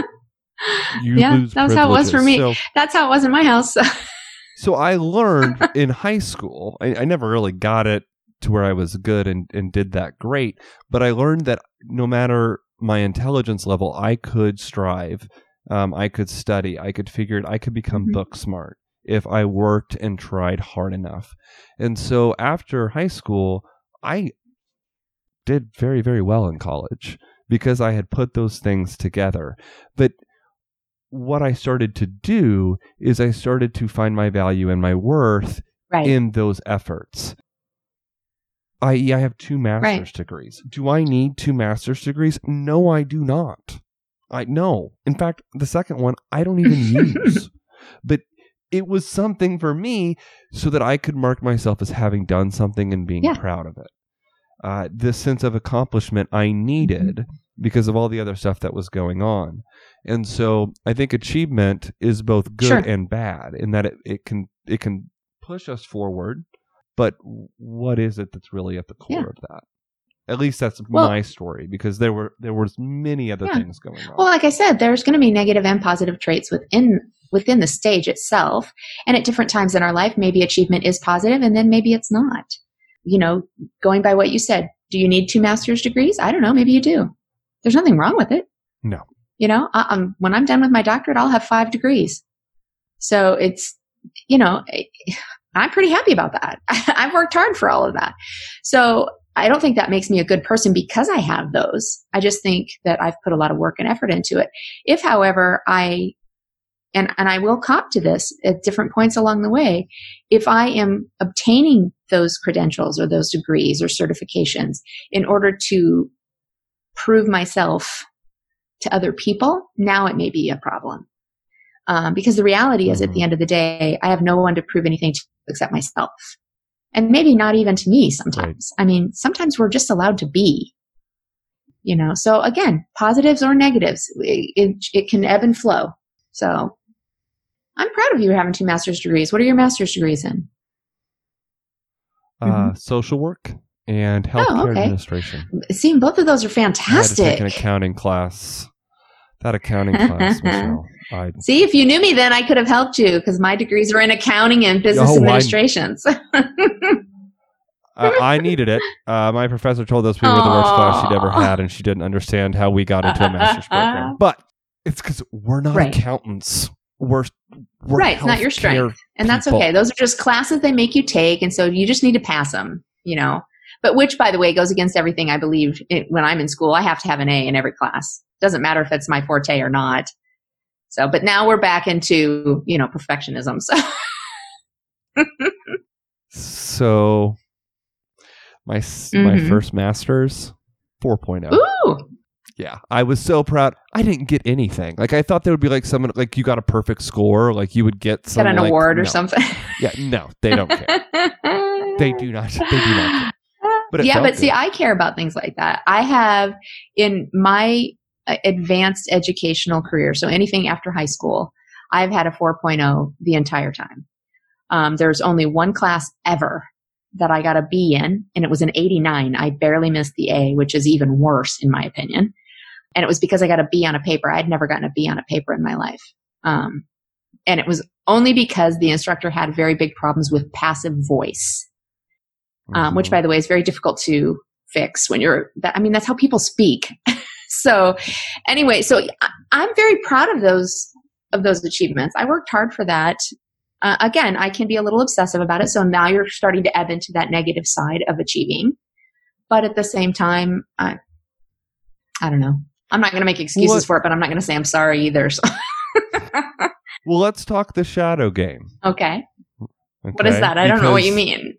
C: You yeah, that's how it was for me. So, that's how it was in my house.
B: so I learned in high school. I, I never really got it to where I was good and, and did that great. But I learned that no matter my intelligence level, I could strive. Um, I could study. I could figure it. I could become mm-hmm. book smart if I worked and tried hard enough. And so after high school, I did very, very well in college because I had put those things together. But what I started to do is I started to find my value and my worth right. in those efforts. I I have two master's right. degrees. Do I need two master's degrees? No, I do not. I no. In fact, the second one I don't even use. But it was something for me so that I could mark myself as having done something and being yeah. proud of it. Uh, this sense of accomplishment I needed mm-hmm. because of all the other stuff that was going on. And so I think achievement is both good sure. and bad in that it, it can it can push us forward but what is it that's really at the core yeah. of that? At least that's well, my story because there were there was many other yeah. things going on.
C: Well, like I said, there's going to be negative and positive traits within within the stage itself, and at different times in our life, maybe achievement is positive, and then maybe it's not. You know, going by what you said, do you need two master's degrees? I don't know. Maybe you do. There's nothing wrong with it.
B: No.
C: You know, I, um, when I'm done with my doctorate, I'll have five degrees. So it's, you know, I'm pretty happy about that. I've worked hard for all of that. So I don't think that makes me a good person because I have those. I just think that I've put a lot of work and effort into it. If, however, I and, and I will cop to this at different points along the way. If I am obtaining those credentials or those degrees or certifications in order to prove myself to other people, now it may be a problem. Um, because the reality is, at the mm-hmm. end of the day, I have no one to prove anything to except myself. And maybe not even to me sometimes. Right. I mean, sometimes we're just allowed to be, you know. So again, positives or negatives, it, it, it can ebb and flow. So I'm proud of you having two master's degrees. What are your master's degrees in?
B: Uh, mm-hmm. Social work and healthcare
C: okay.
B: administration.
C: Seeing both of those are
B: I had to
C: fantastic.
B: take an accounting class. That accounting class, Michelle. I,
C: See, if you knew me then, I could have helped you because my degrees are in accounting and business
B: Oh, I-
C: administrations.
B: I, I needed it. Uh, my professor told us we were the worst class she'd ever had, and she didn't understand how we got into a master's program. But it's because we're not
C: Right.
B: accountants. We're, we're
C: Right, it's not your strength. and that's
B: people.
C: okay. Those are just classes they make you take. And so you just need to pass them, you know. But which, by the way, goes against everything I believe it, when I'm in school. I have to have an A in every class. Doesn't matter if it's my forte or not. So, but now we're back into, you know, perfectionism. So,
B: So my s my
C: mm-hmm.
B: first master's 4.0.
C: ooh,
B: Yeah, I was so proud. I didn't get anything. Like I thought there would be like someone like you got a perfect score, like you would get some
C: get an
B: like-
C: award or
B: no.
C: something.
B: Yeah, no, they don't care. they do not. They do not care. But
C: yeah, but see. I care about things like that. I have in my advanced educational career, so anything after high school, I've had a 4.0 the entire time. Um, there's only one class ever that I got a B in, and it was an 89. I barely missed the A, which is even worse in my opinion. And it was because I got a B on a paper. I'd never gotten a B on a paper in my life. Um, and it was only because the instructor had very big problems with passive voice um, which
B: Mhm.
C: by the way is very difficult to fix when you're that i mean that's how people speak so anyway so i'm very proud of those of those achievements. I worked hard for that. Uh, again i can be a little obsessive about it so now you're starting to ebb into that negative side of achieving. But at the same time i i don't know. I'm not going to make excuses
B: What-
C: for it but i'm not going to say i'm sorry either so.
B: well, let's talk the shadow game.
C: okay. What is that? I don't know what you mean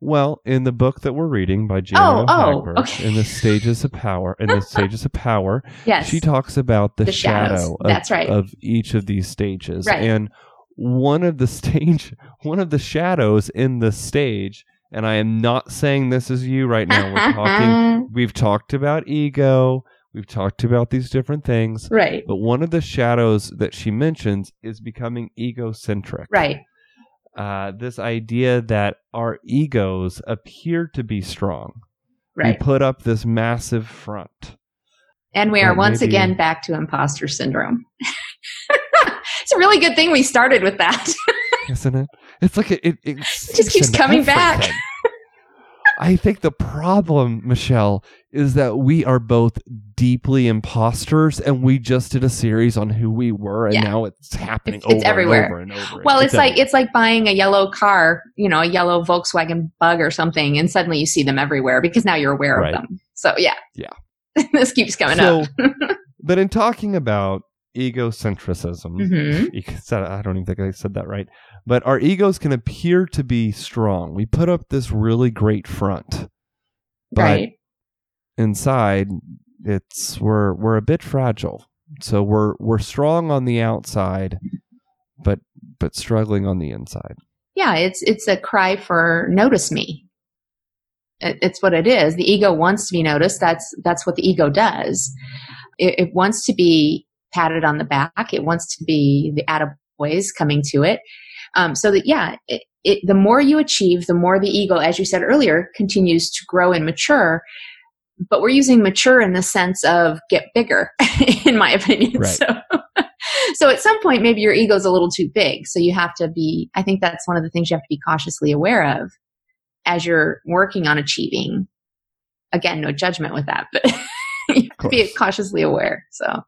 B: Well, in the book that we're reading by Jan
C: Oh, oh, okay.
B: in the stages of power, in the stages of power,
C: yes
B: she talks about the,
C: The shadows.
B: shadow of,
C: That's right.
B: of each of these stages.
C: Right.
B: And one of the stage one of the shadows in the stage, and I am not saying this is you right now. We're talking we've talked about ego, we've talked about these different things.
C: right
B: But one of the shadows that she mentions is becoming egocentric.
C: right
B: Uh, this idea that our egos appear to be strong.
C: right
B: We put up this massive front.
C: And we are once
B: maybe-
C: again back to imposter syndrome. it's a really good thing we started with that.
B: isn't it? It's like it, it, it
C: just keeps coming back.
B: I think the problem, Michelle, is that we are both deeply imposters, and we just did a series on who we were, and
C: Yeah.
B: now it's happening
C: It's- it's
B: over
C: everywhere.
B: and over and over.
C: well, it's like
B: everywhere.
C: it's like buying a yellow car, you know, a yellow Volkswagen Bug or something, and suddenly you see them everywhere because now you're aware
B: Right.
C: of them. So yeah,
B: Yeah.
C: this keeps coming
B: so,
C: up.
B: but in talking about egocentrism,
C: hmm
B: I don't even think I said that right. But our egos can appear to be strong. We put up this really great front, but
C: Right.
B: inside, it's we're we're a bit fragile. So we're we're strong on the outside, but but struggling on the inside.
C: Yeah, it's it's a cry for notice me. It, it's what it is. The ego wants to be noticed. That's that's what the ego does. It, it wants to be patted on the back. It wants to be the attaboys coming to it. Um, so that yeah, it, it, the more you achieve, the more the ego, as you said earlier, continues to grow and mature. But we're using mature in the sense of get bigger, in my opinion.
B: Right.
C: So, so at some point, maybe your ego's a little too big. So you have to be. I think that's one of the things you have to be cautiously aware of as you're working on achieving. Again, no judgment with that, but you have to be cautiously aware. So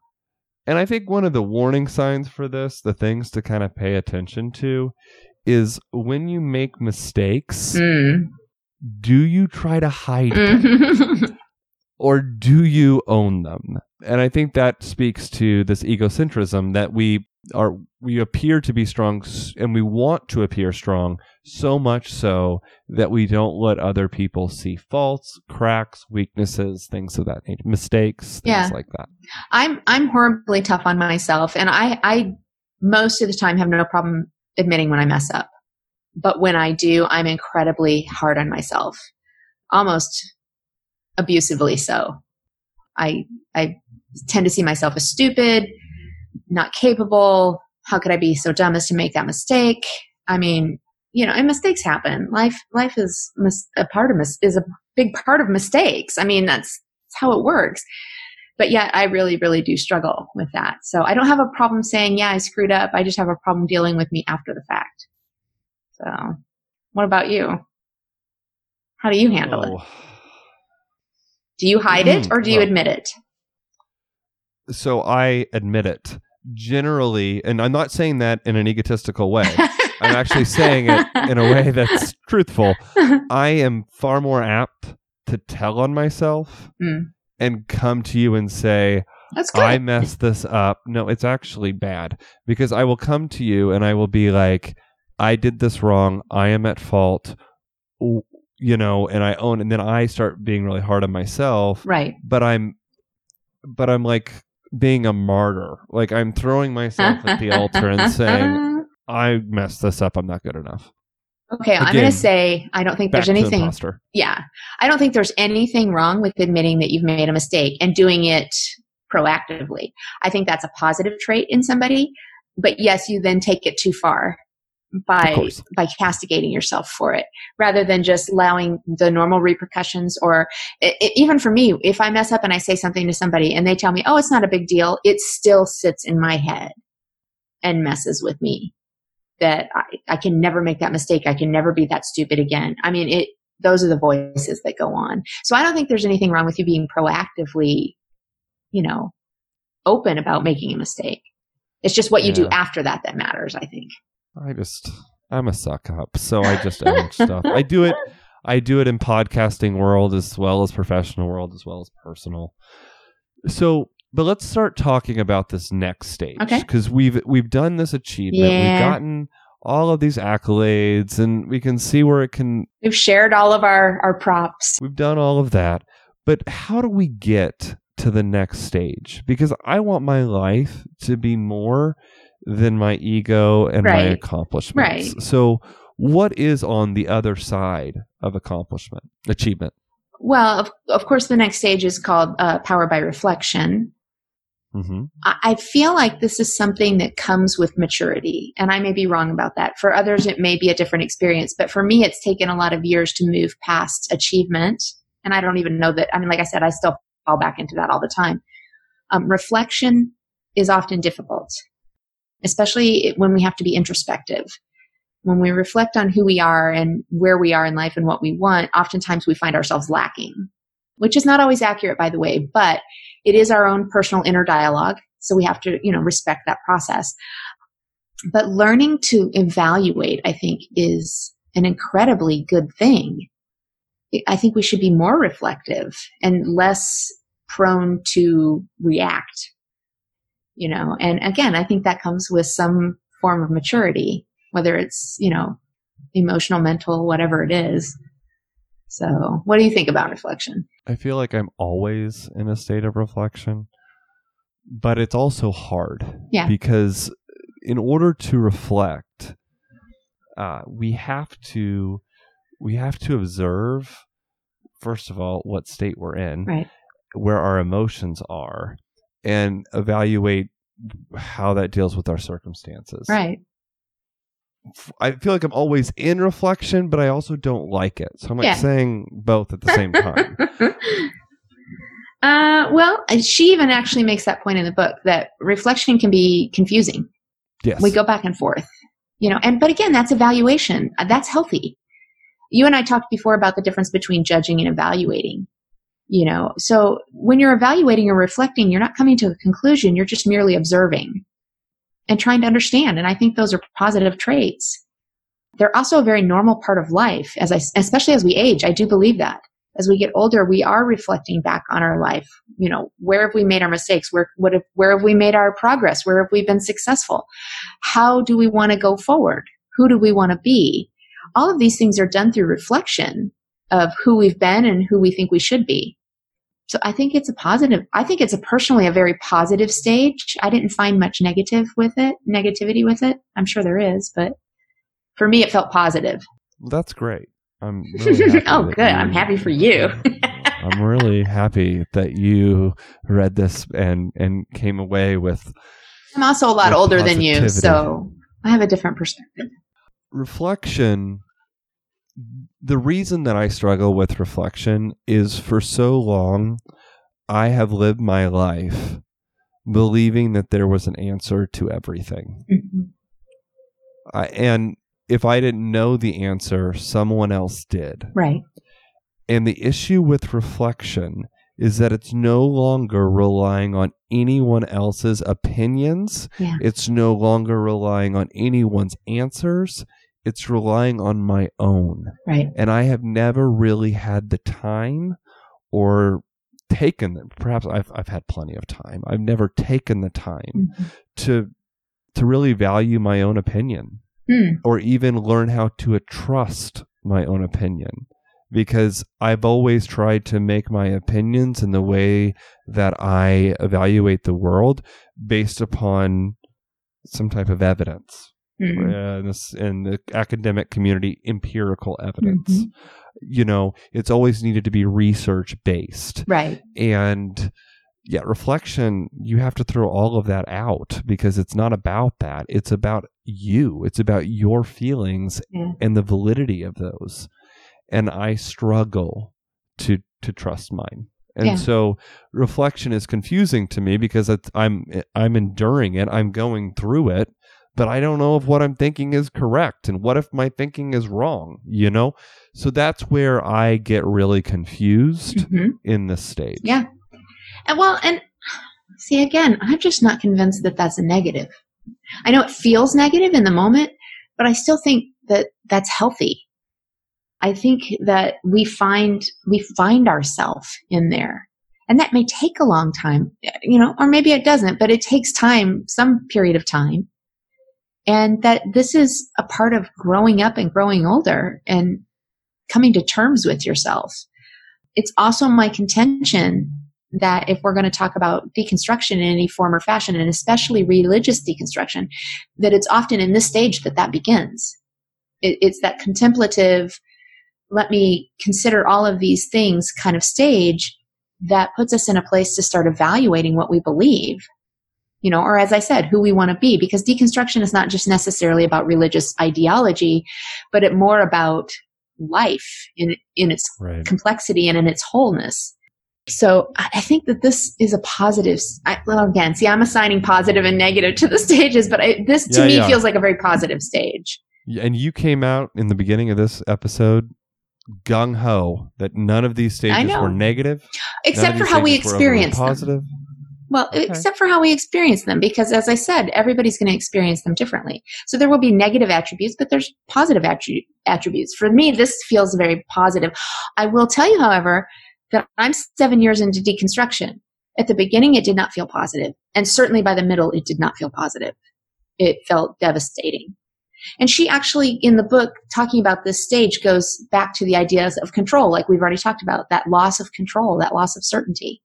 B: And I think one of the warning signs for this, the things to kind of pay attention to, is when you make mistakes,
C: mm.
B: do you try to hide them? Or do you own them? And I think that speaks to this egocentrism that we are we appear to be strong and we want to appear strong so much so that we don't let other people see faults, cracks, weaknesses, things of that nature, mistakes, things
C: Yeah.
B: like that.
C: I'm I'm horribly tough on myself, and I I most of the time have no problem admitting when I mess up. But when I do, I'm incredibly hard on myself, almost abusively so. I I tend to see myself as stupid, not capable. How could I be so dumb as to make that mistake? I mean, you know, and mistakes happen. Life life is mis- a part of mis- is a big part of mistakes. I mean, that's, that's how it works. But yet I really, really do struggle with that. So I don't have a problem saying, yeah, I screwed up. I just have a problem dealing with me after the fact. So what about you? How do you handle it?
B: Oh,
C: Do you hide it
B: Mm,
C: or do you
B: well-
C: admit it?
B: So I admit it. Generally, and I'm not saying that in an egotistical way. I'm actually saying it in a way that's truthful. I am far more apt to tell on myself
C: Mm.
B: and come to you and say. I messed this up. No, it's actually bad because I will come to you and I will be like, I did this wrong. I am at fault. You know, and I own, and then I start being really hard on myself.
C: right.
B: But I'm, but I'm like being a martyr. Like I'm throwing myself at the altar and saying, I messed this up. I'm not good enough.
C: okay, I'm going to say I don't think there's anything.
B: imposter.
C: Yeah. I don't think there's anything wrong with admitting that you've made a mistake and doing it proactively. I think that's a positive trait in somebody. But yes, you then take it too far by by castigating yourself for it rather than just allowing the normal repercussions or i i- even for me if i mess up and i say something to somebody and they tell me oh it's not a big deal it still sits in my head and messes with me. That I, I can never make that mistake i can never be that stupid again. I mean it those are the voices that go on. So i don't think there's anything wrong with you being proactively you know open about making a mistake. It's just what you do after that that matters i think
B: I just I'm a suck up, so I just own stuff. I do it. I do it in podcasting world as well as professional world as well as personal. So, but let's start talking about this next stage
C: Okay.
B: because we've we've done this achievement. We've gotten all of these accolades, and we can see where it can.
C: We've shared all of our, our props.
B: We've done all of that, but how do we get to the next stage? Because I want my life to be more than my ego and my
C: Right.
B: accomplishments.
C: Right.
B: So, what is on the other side of accomplishment, achievement?
C: Well, of, of course, the next stage is called uh, Power by Reflection.
B: hmm
C: I, I feel like this is something that comes with maturity, and I may be wrong about that. For others, it may be a different experience, but for me, it's taken a lot of years to move past achievement. And I don't even know that. I mean, like I said, I still fall back into that all the time. Um, reflection is often difficult, especially when we have to be introspective. When we reflect on who we are and where we are in life and what we want, oftentimes we find ourselves lacking, which is not always accurate, by the way, but it is our own personal inner dialogue. So we have to, you know, respect that process. But learning to evaluate, I think, is an incredibly good thing. I think we should be more reflective and less prone to react, you know, and again, I think that comes with some form of maturity, whether it's, you know, emotional, mental, whatever it is. So what do you think about reflection?
B: I feel like I'm always in a state of reflection, but it's also hard.
C: Yeah.
B: Because in order to reflect, uh, we have to we have to observe first of all what state we're in,
C: Right.
B: where our emotions are, and evaluate how that deals with our circumstances.
C: Right.
B: I feel like I'm always in reflection, but I also don't like it. So I'm like
C: Yeah.
B: saying both at the same time.
C: uh, well, and she even actually makes that point in the book that reflection can be confusing.
B: yes.
C: We go back and forth, you know, and but again, that's evaluation. Uh, That's healthy. You and I talked before about the difference between judging and evaluating. You know, so when you're evaluating or reflecting, you're not coming to a conclusion. You're just merely observing and trying to understand. And I think those are positive traits. They're also a very normal part of life, as I, especially as we age. I do believe that as we get older, we are reflecting back on our life. You know, where have we made our mistakes? Where, what have, where have we made our progress? Where have we been successful? How do we want to go forward? Who do we want to be? All of these things are done through reflection of who we've been and who we think we should be. So I think it's a positive. I think it's a personally a very positive stage. I didn't find much negative with it, negativity with it. I'm sure there is, but for me, it felt positive.
B: That's great. I'm really
C: oh, good. I'm happy for you.
B: I'm really happy that you read this and and came away with
C: I'm also a lot older than you, so I have a different perspective.
B: reflection the reason that I struggle with reflection is for so long I have lived my life believing that there was an answer to everything.
C: Mhm.
B: I, and if I didn't know the answer, someone else did.
C: Right.
B: And the issue with reflection is that it's no longer relying on anyone else's opinions.
C: Yeah.
B: It's no longer relying on anyone's answers. It's relying on my own.
C: Right.
B: And I have never really had the time or taken perhaps I've I've had plenty of time. I've never taken the time
C: Mhm.
B: to to really value my own opinion
C: Hmm.
B: or even learn how to trust my own opinion because I've always tried to make my opinions in the way that I evaluate the world based upon some type of evidence
C: Hmm.
B: uh, in, this, in the academic community empirical evidence
C: Mhm.
B: you know it's always needed to be research based
C: Right.
B: and yeah reflection you have to throw all of that out because it's not about that it's about you it's about your feelings
C: Yeah.
B: and the validity of those and i struggle to to trust mine and
C: Yeah.
B: so reflection is confusing to me because it's, i'm i'm enduring it i'm going through it but i don't know if what i'm thinking is correct and what if my thinking is wrong you know so that's where i get really confused
C: Mhm.
B: in this stage
C: Yeah. And well, and see, again, I'm just not convinced that that's a negative. I know it feels negative in the moment, but I still think that that's healthy. I think that we find we find ourselves in there. And that may take a long time, you know, or maybe it doesn't, but it takes time, some period of time. And that this is a part of growing up and growing older and coming to terms with yourself. It's also my contention that if we're going to talk about deconstruction in any form or fashion, and especially religious deconstruction, that it's often in this stage that that begins. It, it's that contemplative, let me consider all of these things kind of stage that puts us in a place to start evaluating what we believe. You know, or as I said, who we want to be, because deconstruction is not just necessarily about religious ideology, but it more about life in in its
B: right
C: complexity and in its wholeness. So I think that this is a positive. I, well, again, see, I'm assigning positive and negative to the stages, but I, this to
B: Yeah,
C: me
B: yeah.
C: feels like a very positive stage.
B: And you came out in the beginning of this episode gung ho that none of these stages were negative
C: Except for how we
B: stages were overly
C: experience them. Well,
B: Okay.
C: except for how we experience them, because as I said, everybody's going to experience them differently. So there will be negative attributes, but there's positive attri- attributes. For me, this feels very positive. I will tell you, however, that I'm seven years into deconstruction. At the beginning, it did not feel positive, and certainly by the middle, it did not feel positive. It felt devastating. And she actually, in the book, talking about this stage, goes back to the ideas of control, like we've already talked about. That loss of control, that loss of certainty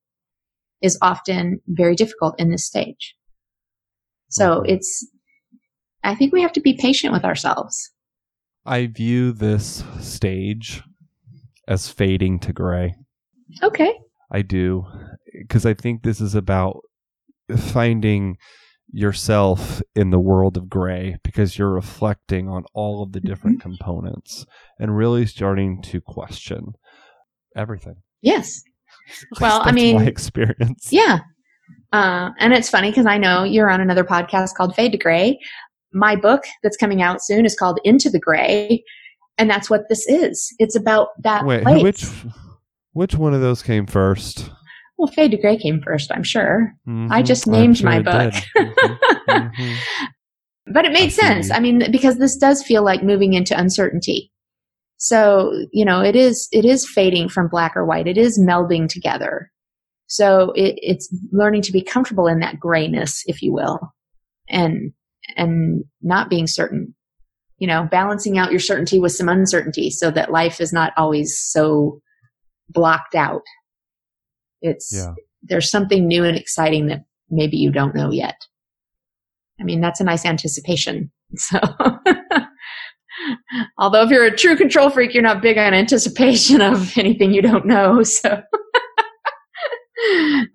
C: is often very difficult in this stage. So
B: Mhm.
C: it's, I think we have to be patient with ourselves.
B: i view this stage as fading to gray
C: Okay.
B: i do because i think this is about finding yourself in the world of gray because you're reflecting on all of the different components and really starting to question everything
C: Yes. Well, I mean,
B: my experience
C: Yeah. Uh, and it's funny because I know you're on another podcast called Fade to Gray. My book that's coming out soon is called Into the Gray. And that's what this is. It's about that
B: Wait,
C: place.
B: which which one of those came first?
C: Well, Fade to Gray came first, I'm sure. I
B: Mhm,
C: just named
B: sure
C: my book.
B: did. Mhm, mhm.
C: But it made
B: I
C: sense. I mean, because this does feel like moving into uncertainty. So, you know, it is it is fading from black or white. It is melding together. So it, it's learning to be comfortable in that grayness, if you will, and and not being certain. You know, balancing out your certainty with some uncertainty so that life is not always so blocked out. It's
B: Yeah.
C: there's something new and exciting that maybe you don't know yet. I mean, that's a nice anticipation. So, although if you're a true control freak, you're not big on anticipation of anything you don't know. So,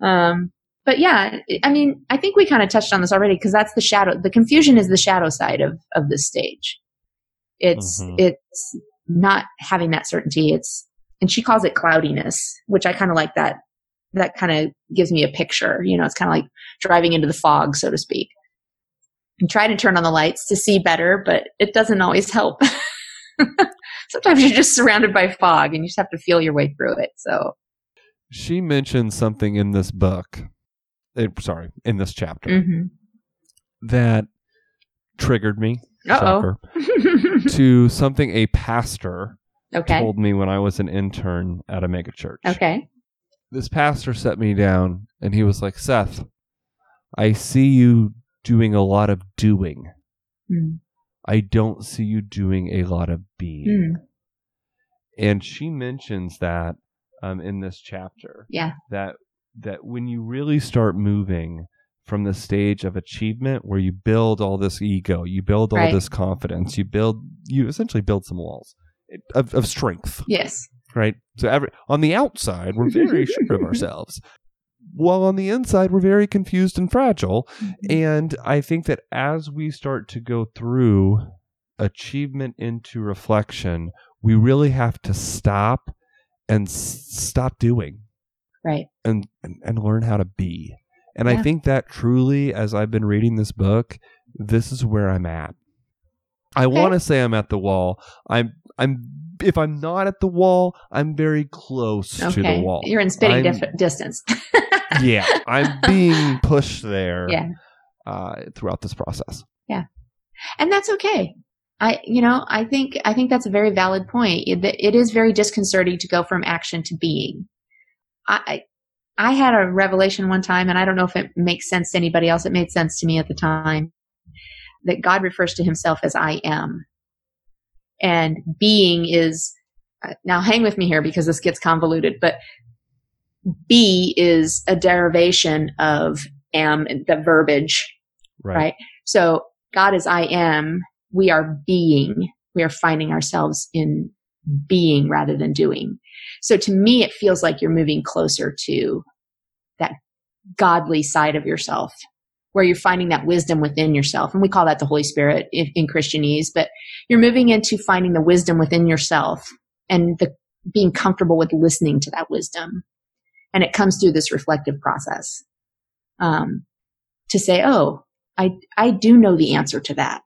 C: um, but yeah, I mean, I think we kind of touched on this already because that's the shadow. The confusion is the shadow side of of this stage. It's
B: Mhm.
C: it's not having that certainty. It's, and she calls it cloudiness, which I kind of like that. That kind of gives me a picture. You know, it's kind of like driving into the fog, so to speak. And try to turn on the lights to see better, but it doesn't always help. Sometimes you're just surrounded by fog and you just have to feel your way through it. So
B: She mentioned something in this book, eh, sorry, in this chapter
C: mhm.
B: that triggered me. Shocker. to something a pastor
C: okay.
B: told me when I was an intern at a megachurch.
C: Okay.
B: This pastor set me down and he was like, Seth, I see you doing a lot of doing.
C: Mm.
B: I don't see you doing a lot of being.
C: Mm.
B: And she mentions that um, in this chapter
C: Yeah.
B: that that when you really start moving from the stage of achievement where you build all this ego, you build all
C: Right.
B: this confidence, you build you essentially build some walls of, of strength,
C: Yes.
B: right? So every on the outside we're very sure of ourselves. While on the inside we're very confused and fragile. Mm-hmm. And I think that as we start to go through achievement into reflection, we really have to stop and s- stop doing
C: Right.
B: and, and and learn how to be. And I think that truly, as I've been reading this book, this is where I'm at. I
C: Okay.
B: want to say I'm at the wall. I'm I'm if I'm not at the wall, I'm very close to the wall.
C: You're in spitting dif- distance.
B: yeah, I'm being pushed there.
C: Yeah.
B: Uh, throughout this process.
C: Yeah, and that's okay. I, you know, I think, I think that's a very valid point. It, it is very disconcerting to go from action to being. I, I I had a revelation one time, and I don't know if it makes sense to anybody else. It made sense to me at the time that God refers to himself as I am. And being is, uh, now hang with me here because this gets convoluted, but be is a derivation of am, the verbiage Right. So God is I am, we are being, we are finding ourselves in being rather than doing. So to me, it feels like you're moving closer to that godly side of yourself where you're finding that wisdom within yourself. And we call that the Holy Spirit in, in Christianese, but you're moving into finding the wisdom within yourself and the being comfortable with listening to that wisdom. And it comes through this reflective process. Um, to say, oh, I, I do know the answer to that.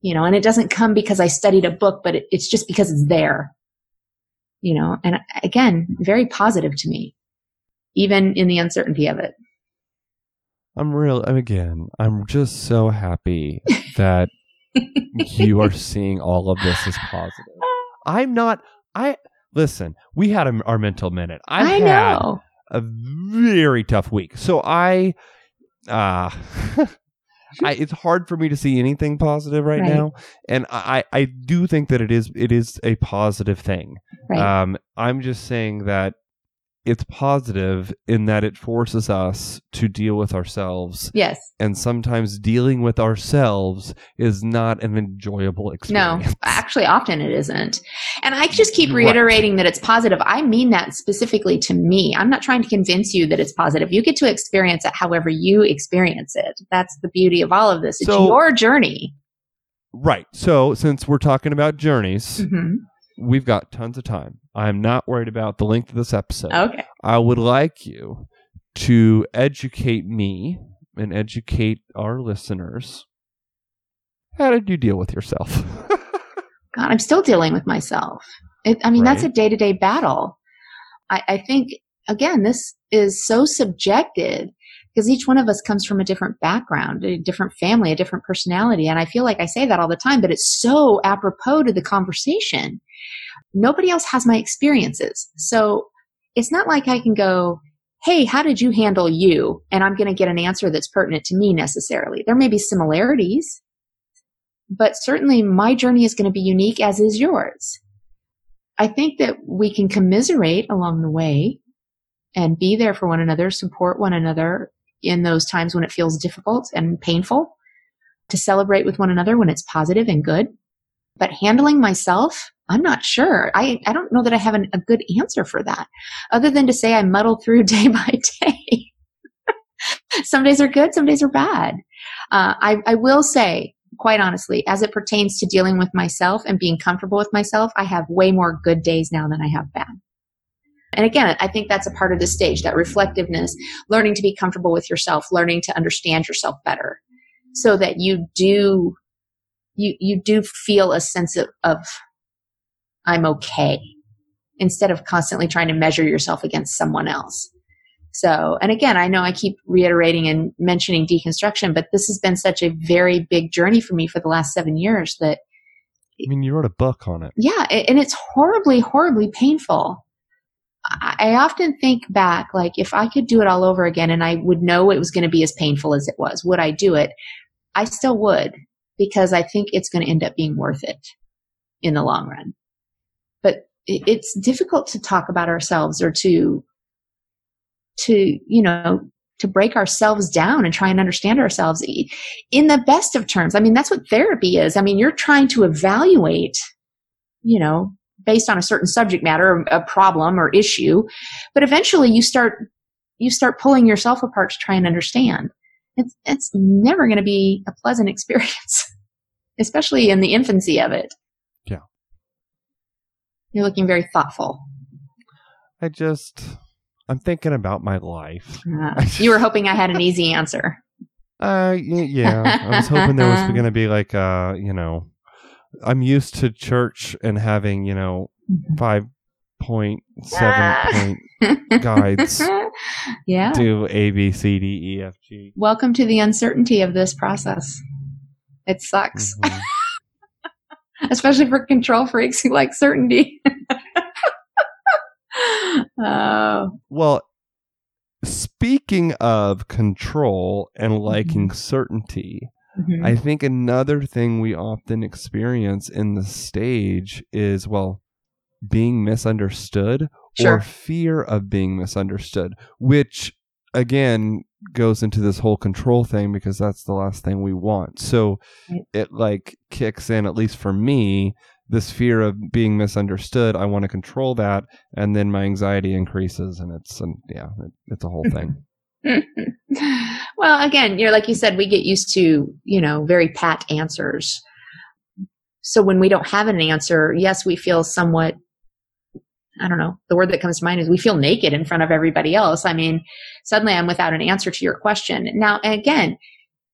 C: You know, and it doesn't come because I studied a book, but it, it's just because it's there. You know, and again, very positive to me, even in the uncertainty of it.
B: I'm real. I'm Again, I'm just so happy that you are seeing all of this as positive. I'm not. I listen. We had a, our mental minute. I've
C: I
B: had
C: know.
B: A very tough week, so I. Uh, I, it's hard for me to see anything positive right,
C: Right.
B: now, and I, I do think that it is it is a positive thing.
C: Right.
B: Um, I'm just saying that it's positive in that it forces us to deal with ourselves
C: yes.
B: and sometimes dealing with ourselves is not an enjoyable experience.
C: No, actually, often it isn't. And I just keep
B: Right.
C: reiterating that it's positive. I mean that specifically to me. I'm not trying to convince you that it's positive. You get to experience it however you experience it. That's the beauty of all of this. It's
B: So-
C: your journey.
B: Right. So, since we're talking about journeys,
C: hmm
B: we've got tons of time. I'm not worried about the length of this episode.
C: Okay.
B: I would like you to educate me and educate our listeners. How did you deal with yourself?
C: God, I'm still dealing with myself. It, I mean, that's a day to day battle. I, I think, again, this is so subjective because each one of us comes from a different background, a different family, a different personality. And I feel like I say that all the time, but it's so apropos to the conversation. Nobody else has my experiences. So it's not like I can go, Hey, how did you handle you? And I'm going to get an answer that's pertinent to me necessarily. There may be similarities, but certainly my journey is going to be unique as is yours. I think that we can commiserate along the way and be there for one another, support one another in those times when it feels difficult and painful, to celebrate with one another when it's positive and good. But handling myself, I'm not sure. I, I don't know that I have an, a good answer for that, other than to say I muddle through day by day. some days are good, some days are bad. Uh, I, I will say quite honestly, as it pertains to dealing with myself and being comfortable with myself, I have way more good days now than I have bad. And again, I think that's a part of the stage, that reflectiveness, learning to be comfortable with yourself, learning to understand yourself better so that you do you you do feel a sense of, of I'm okay instead of constantly trying to measure yourself against someone else. So, and again, I know I keep reiterating and mentioning deconstruction, but this has been such a very big journey for me for the last seven years that.
B: I mean, you wrote a book on it.
C: Yeah, and it's horribly, horribly painful. I often think back, like, if I could do it all over again and I would know it was going to be as painful as it was, would I do it? I still would because I think it's going to end up being worth it in the long run. It's difficult to talk about ourselves or to to, you know, to break ourselves down and try and understand ourselves in the best of terms. I mean, that's what therapy is. I mean, you're trying to evaluate, you know, based on a certain subject matter, a problem or issue, but eventually you start, you start pulling yourself apart to try and understand. It's, it's never going to be a pleasant experience, especially in the infancy of it. You're looking very thoughtful.
B: I just, I'm thinking about my life.
C: Uh, you were hoping I had an easy answer.
B: Uh, yeah. I was hoping there was going to be like, uh, you know, I'm used to church and having, you know,
C: Mm-hmm.
B: five point seven point guides.
C: yeah.
B: Do A B C D E F G.
C: Welcome to the uncertainty of this process. It sucks,
B: Mhm.
C: especially for control freaks who like certainty. oh,
B: Well, speaking of control and liking certainty,
C: mhm.
B: I think another thing we often experience in the stage is, well, being misunderstood
C: Sure.
B: or fear of being misunderstood, which again goes into this whole control thing because that's the last thing we want. So it like kicks in, at least for me, this fear of being misunderstood. I want to control that. And then my anxiety increases and it's, and yeah, it, it's a whole thing.
C: well, again, you're like you said, we get used to, you know, very pat answers. So when we don't have an answer, yes, we feel somewhat, I don't know, the word that comes to mind is we feel naked in front of everybody else. I mean, suddenly I'm without an answer to your question. Now, again,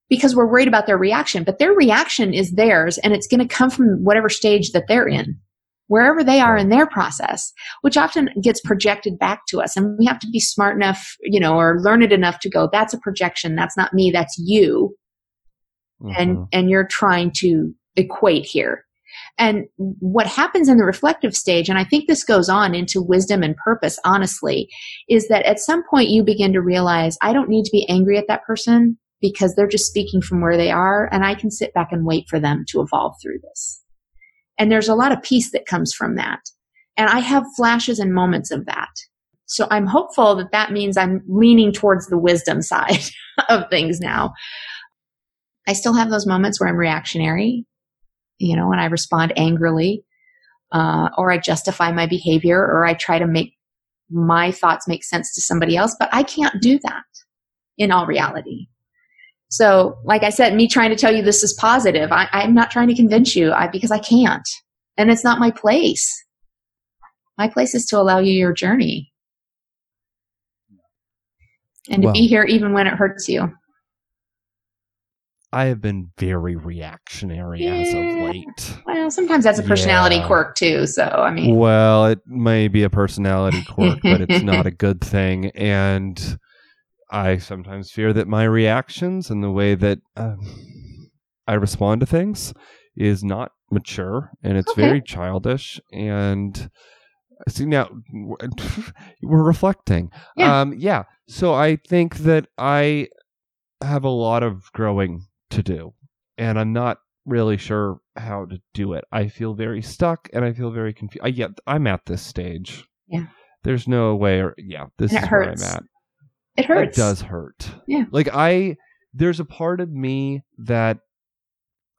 C: because we're worried about their reaction, but their reaction is theirs and it's going to come from whatever stage that they're in, wherever they are in their process, which often gets projected back to us. And we have to be smart enough, you know, or learned enough to go, that's a projection. That's not me. That's you. And,
B: Mhm.
C: and you're trying to equate here. And what happens in the reflective stage, and I think this goes on into wisdom and purpose, honestly, is that at some point you begin to realize I don't need to be angry at that person because they're just speaking from where they are, and I can sit back and wait for them to evolve through this. And there's a lot of peace that comes from that. And I have flashes and moments of that. So I'm hopeful that that means I'm leaning towards the wisdom side of things now. I still have those moments where I'm reactionary, you know, and I respond angrily, uh, or I justify my behavior, or I try to make my thoughts make sense to somebody else, but I can't do that in all reality. So, like I said, me trying to tell you this is positive, I, I'm not trying to convince you I, because I can't. And it's not my place. My place is to allow you your journey and to
B: Well-
C: be here even when it hurts you.
B: I have been very reactionary as of late.
C: Well, sometimes that's a personality
B: Yeah.
C: quirk too. So, I mean,
B: Well, it may be a personality quirk, but it's not a good thing. And I sometimes fear that my reactions and the way that um, I respond to things is not mature and it's
C: Okay.
B: very childish. And see, now we're reflecting.
C: Yeah.
B: Um, yeah. So I think that I have a lot of growing to do, and I'm not really sure how to do it. I feel very stuck and I feel very confused. I, yeah, I'm at this stage.
C: Yeah.
B: There's no way, or yeah, this is where I'm
C: hurts.
B: at.
C: it hurts.
B: It does hurt.
C: Yeah.
B: Like I, there's a part of me that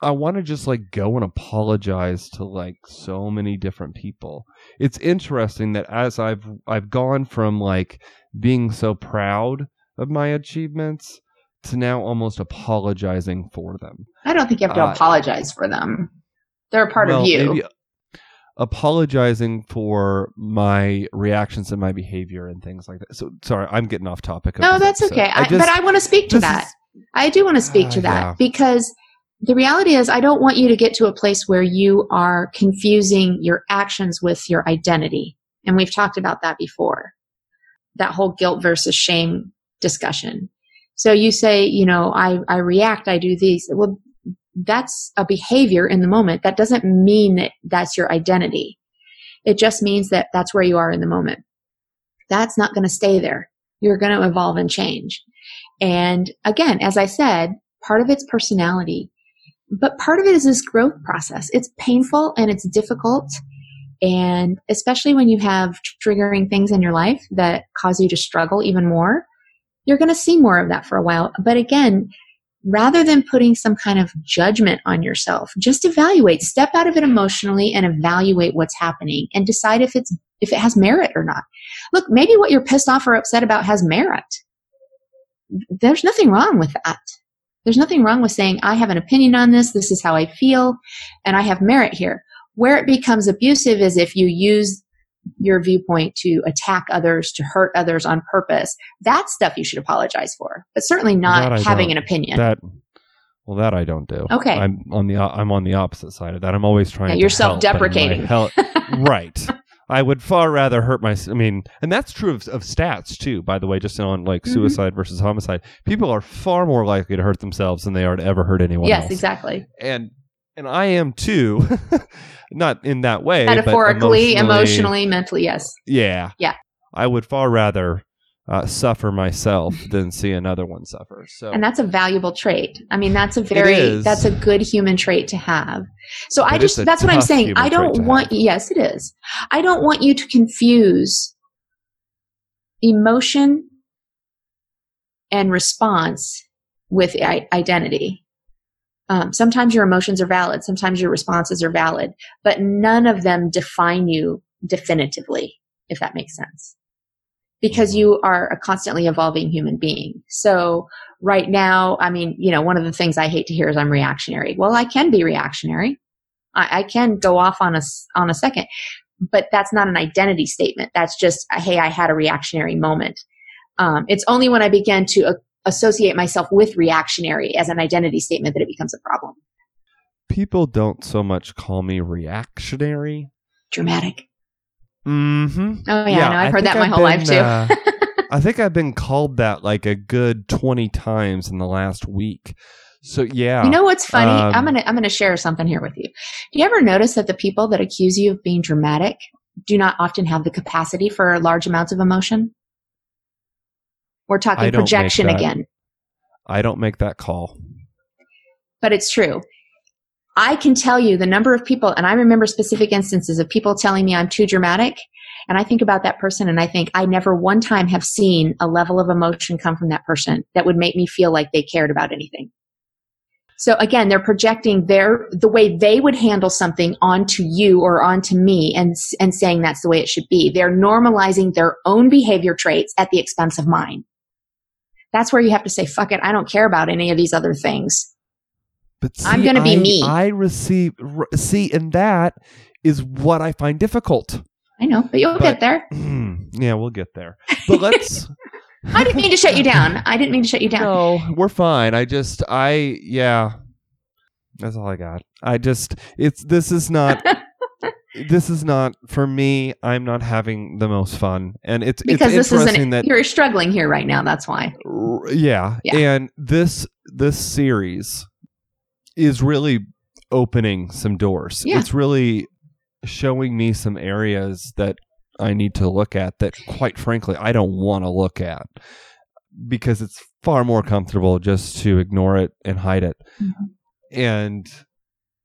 B: I want to just like go and apologize to like so many different people. It's interesting that as I've I've gone from like being so proud of my achievements to now almost apologizing for them.
C: I don't think you have to
B: Uh,
C: apologize for them. They're a part
B: Well,
C: of you.
B: maybe apologizing for my reactions and my behavior and things like that. So sorry, I'm getting off topic.
C: No, that's
B: episode.
C: okay. I,
B: just-
C: but I want to speak to that.
B: is-
C: I do want to speak to
B: Ah,
C: that
B: yeah.
C: because the reality is, I don't want you to get to a place where you are confusing your actions with your identity. And we've talked about that before that whole guilt versus shame discussion. So you say, you know, I, I react, I do these. Well, that's a behavior in the moment. That doesn't mean that that's your identity. It just means that that's where you are in the moment. That's not going to stay there. You're going to evolve and change. And again, as I said, part of it's personality, but part of it is this growth process. It's painful and it's difficult. And especially when you have triggering things in your life that cause you to struggle even more, you're going to see more of that for a while. But again, rather than putting some kind of judgment on yourself, just evaluate, step out of it emotionally and evaluate what's happening and decide if it's, if it has merit or not. Look, maybe what you're pissed off or upset about has merit there's nothing wrong with that. There's nothing wrong with saying, I have an opinion on this, this is how I feel, and I have merit here. Where it becomes abusive is if you use your viewpoint to attack others, to hurt others on purpose. That's stuff you should apologize for, but certainly not having an opinion.
B: that. Well, that I don't do.
C: Okay.
B: I'm on the I'm on the opposite side of that. I'm always trying.
C: Yeah,
B: to
C: you're
B: help, but in my
C: self-deprecating.
B: right. I would far rather hurt my. I mean, and that's true of, of stats too. By the way, just on like
C: Mhm.
B: suicide versus homicide, people are far more likely to hurt themselves than they are to ever hurt anyone
C: yes,
B: else.
C: exactly.
B: And and I am too, not in that way, but
C: Metaphorically,
B: emotionally,
C: emotionally, mentally, yes.
B: Yeah.
C: Yeah.
B: I would far rather uh, suffer myself than see another one suffer. So
C: And that's a valuable trait. I mean, that's a very that's a good human trait to have. So I
B: But it's
C: just that's what I'm saying. I don't want yes, it is. I don't want you to confuse emotion and response with I- identity. Um, sometimes your emotions are valid, sometimes your responses are valid, but none of them define you definitively, if that makes sense. Because you are a constantly evolving human being. So right now, I mean, you know, one of the things I hate to hear is I'm reactionary. Well, I can be reactionary. I, I can go off on a on a second, but that's not an identity statement. That's just, hey, I had a reactionary moment. Um, it's only when I begin to associate myself with reactionary as an identity statement that it becomes a problem.
B: people don't so much call me reactionary.
C: Dramatic.
B: Mm-hmm.
C: Oh yeah, no, I've heard that my whole life too.
B: uh, I think I've been called that like a good twenty times in the last week. So yeah,
C: You know what's funny?
B: Um,
C: I'm gonna I'm gonna share something here with you. Do you ever notice that the people that accuse you of being dramatic do not often have the capacity for large amounts of emotion? We're talking projection
B: that.
C: again,
B: I don't make that call.
C: but it's true. I can tell you the number of people, and I remember specific instances of people telling me I'm too dramatic. And I think about that person and I think I never one time have seen a level of emotion come from that person that would make me feel like they cared about anything. So again, they're projecting their, the way they would handle something onto you or onto me and, and saying that's the way it should be. They're normalizing their own behavior traits at the expense of mine. That's where you have to say, fuck it. I don't care about any of these other things.
B: But see,
C: I'm gonna be me.
B: I receive see, and that is what I find difficult.
C: I know, but you'll
B: But-
C: get there.
B: yeah, we'll get there. But let's.
C: I didn't mean to shut you down. I didn't mean to shut you down.
B: No, we're fine. I just, I, yeah, that's all I got. I just, it's, this is not, this is not for me. I'm not having the most fun, and it's
C: because
B: it's
C: this
B: interesting
C: isn't,
B: that,
C: you're struggling here right now. That's why.
B: r- yeah,
C: Yeah.
B: and this this series is really opening some doors.
C: Yeah.
B: It's really showing me some areas that I need to look at that, quite frankly, I don't want to look at because it's far more comfortable just to ignore it and hide it.
C: Mhm.
B: And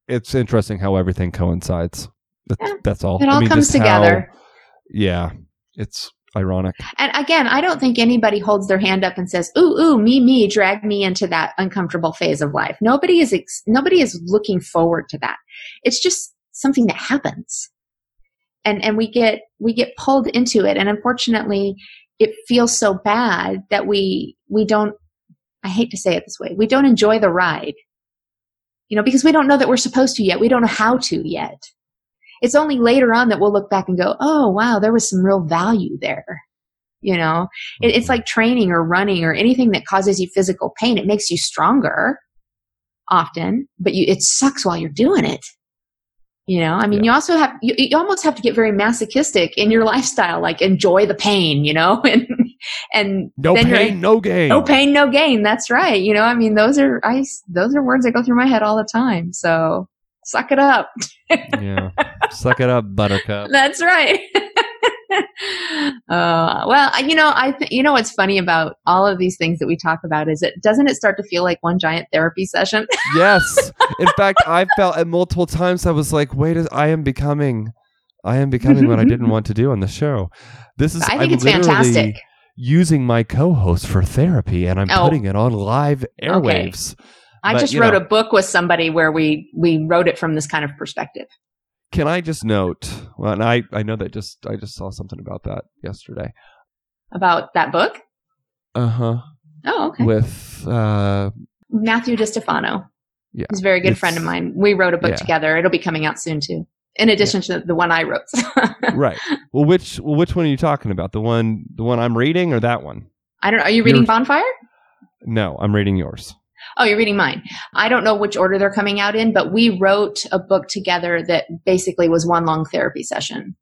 B: it's interesting how everything coincides. That's,
C: Yeah.
B: that's all.
C: It all comes
B: just how-
C: together.
B: yeah, it's ironic.
C: And again, I don't think anybody holds their hand up and says, "Ooh, ooh, me, me, drag me into that uncomfortable phase of life." Nobody is ex- nobody is looking forward to that. It's just something that happens, and and we get we get pulled into it, and unfortunately, it feels so bad that we we don't I hate to say it this way, we don't enjoy the ride. You know, because we don't know that we're supposed to yet. We don't know how to yet. It's only later on that we'll look back and go, oh, wow, there was some real value there. You know, it, it's mm-hmm. like training or running or anything that causes you physical pain. It makes you stronger often, but you, it sucks while you're doing it. You know, I mean,
B: Yeah.
C: you also have, you, you almost have to get very masochistic in your lifestyle, like enjoy the pain, you know, and, and
B: No pain, no gain.
C: no pain, no gain. That's right. You know, I mean, those are, I, those are words that go through my head all the time. So suck it up.
B: yeah. Suck it up, buttercup.
C: That's right. uh, well, you know, I th- you know what's funny about all of these things that we talk about is it doesn't it start to feel like one giant therapy session?
B: yes. In fact, I felt at multiple times I was like, wait, I am becoming I am becoming what I didn't want to do on the show. This is
C: I think
B: I'm
C: it's fantastic.
B: Using my co-host for therapy and I'm
C: Oh.
B: putting it on live airwaves.
C: I
B: But,
C: just wrote
B: know.
C: a book with somebody where we we wrote it from this kind of perspective.
B: Can I just note? Well, and I I know that just I just saw something about that yesterday.
C: About that book?
B: Uh huh.
C: Oh, okay.
B: With uh
C: Matthew DiStefano.
B: Yeah,
C: He's a very good friend of mine. We wrote a book
B: yeah.
C: together. It'll be coming out soon too. In addition to the one I wrote.
B: right. Well, which well, which one are you talking about? The one the one I'm reading or that one?
C: I don't know. Are you reading
B: Yours.
C: Bonfire?
B: No, I'm reading yours.
C: Oh, you're reading mine. I don't know which order they're coming out in, but we wrote a book together that basically was one long therapy session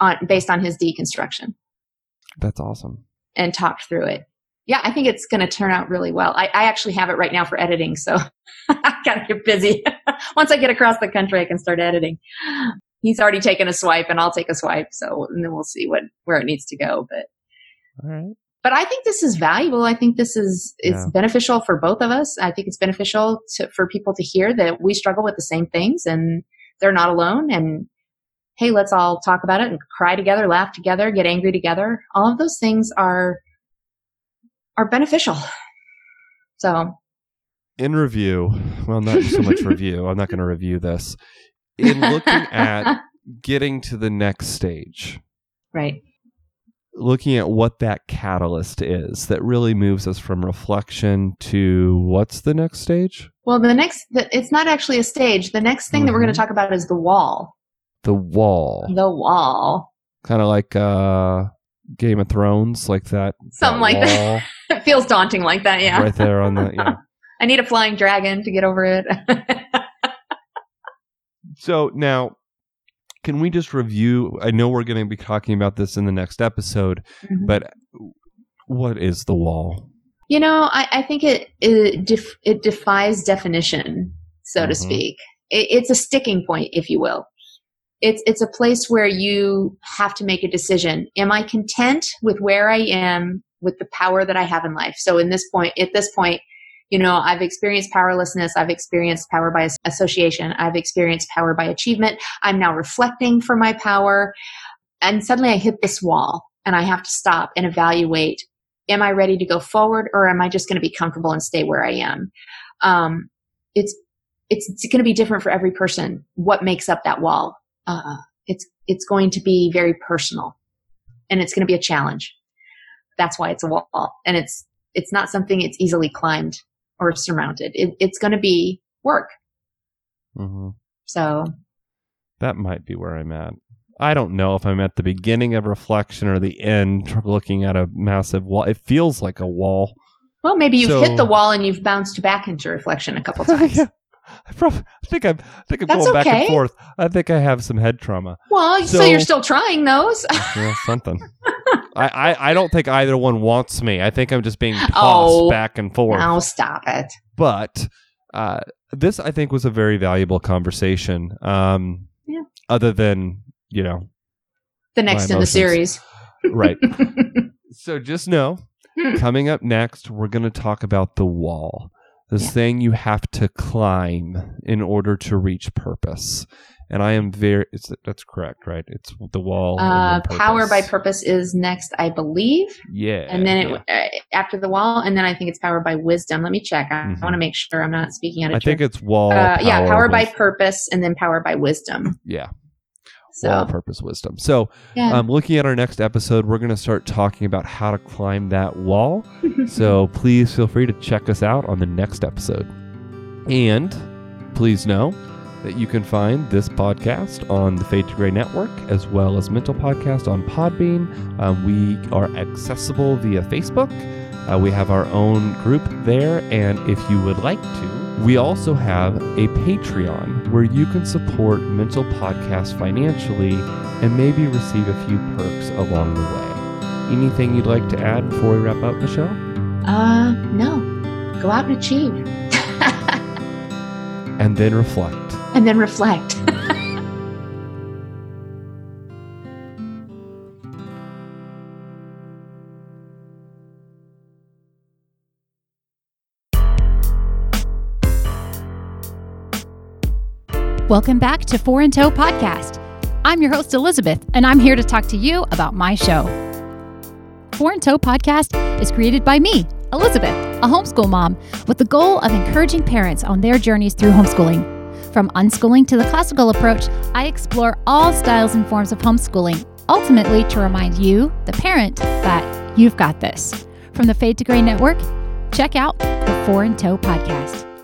C: on based on his deconstruction
B: That's awesome.
C: and talked through it. Yeah, I think it's going to turn out really well. I, I actually have it right now for editing, so I gotta get busy. Once I get across the country, I can start editing. He's already taken a swipe, and I'll take a swipe. So, and then we'll see what where it needs to go. But
B: All right.
C: But I think this is valuable. I think this is is
B: Yeah.
C: beneficial for both of us. I think it's beneficial to, for people to hear that we struggle with the same things and they're not alone. And hey, let's all talk about it and cry together, laugh together, get angry together. All of those things are are beneficial. So
B: In review, well, not so much review. I'm not going to review this. In looking at getting to the next stage,
C: right,
B: looking at what that catalyst is that really moves us from reflection to what's the next stage?
C: well, the next the, it's not actually a stage. The next thing that we're going to talk about is the wall.
B: The wall.
C: The wall.
B: Kind of like uh, Game of Thrones, like that.
C: Something like that. It feels daunting like that. Yeah.
B: Right there on the. Yeah.
C: I need a flying dragon to get over it.
B: So now, can we just review? I know we're going to be talking about this in the next episode,
C: Mhm.
B: but what is the wall?
C: You know, I, I think it it, def, it defies definition, so to
B: Mhm.
C: speak. It, it's a sticking point, if you will. It's it's a place where you have to make a decision. Am I content with where I am with the power that I have in life? So in this point, at this point, you know, I've experienced powerlessness. I've experienced power by association. I've experienced power by achievement. I'm now reflecting for my power, and suddenly I hit this wall, and I have to stop and evaluate am I ready to go forward or am I just going to be comfortable and stay where I am? Um, it's, it's, it's going to be different for every person. What makes up that wall? Uh, it's, it's going to be very personal and it's going to be a challenge. That's why it's a wall and it's, it's not something it's easily climbed or surmounted. It, it's going to be work.
B: hmm
C: So
B: That might be where I'm at. I don't know if I'm at the beginning of reflection or the end, looking at a massive wall. It feels like a wall.
C: Well, maybe you've
B: So-
C: hit the wall and you've bounced back into reflection a couple times.
B: yeah. I, probably, I think I'm. I think I'm
C: That's
B: going back and forth. I think I have some head trauma.
C: Well, so,
B: So-
C: you're still trying those.
B: Yeah, something. I, I, I don't think either one wants me. I think I'm just being tossed
C: Oh.
B: back and forth.
C: now stop it.
B: But uh, this, I think, was a very valuable conversation. Um,
C: Yeah.
B: Other than you know,
C: The next in the series.
B: right. so just know,
C: Hmm.
B: coming up next, we're going to talk about the wall, this
C: Yeah.
B: thing you have to climb in order to reach purpose. And I am very. It's, that's correct, right? It's the wall.
C: Uh, power by
B: purpose.
C: is next, I believe,
B: Yeah.
C: and then it
B: yeah.
C: uh, after the wall, and then I think it's power by wisdom. Let me check. I,
B: Mhm.
C: want to make sure I'm not speaking out of
B: I think it's wall.
C: Uh, yeah, power by purpose, and then power by wisdom.
B: Yeah.
C: So
B: all purpose wisdom. So,
C: yeah.
B: um, looking at our next episode, we're going to start talking about how to climb that wall. so, please feel free to check us out on the next episode. And please know that you can find this podcast on the Fade to Gray Network as well as Mental Podcast on Podbean. Um, we are accessible via Facebook. Uh, we have our own group there, and if you would like to, we also have a Patreon where you can support Mental Podcast financially and maybe receive a few perks along the way. Anything you'd like to add before we wrap up, Michelle?
C: uh, no, go out and achieve,
B: And then reflect.
C: And then reflect.
D: Welcome back to Four in Tow Podcast. I'm your host, Elizabeth, and I'm here to talk to you about my show. Four in Tow Podcast is created by me, Elizabeth, a homeschool mom, with the goal of encouraging parents on their journeys through homeschooling. From unschooling to the classical approach, I explore all styles and forms of homeschooling, ultimately to remind you, the parent, that you've got this. From the Fade to Gray Network, check out the Four in Tow Podcast.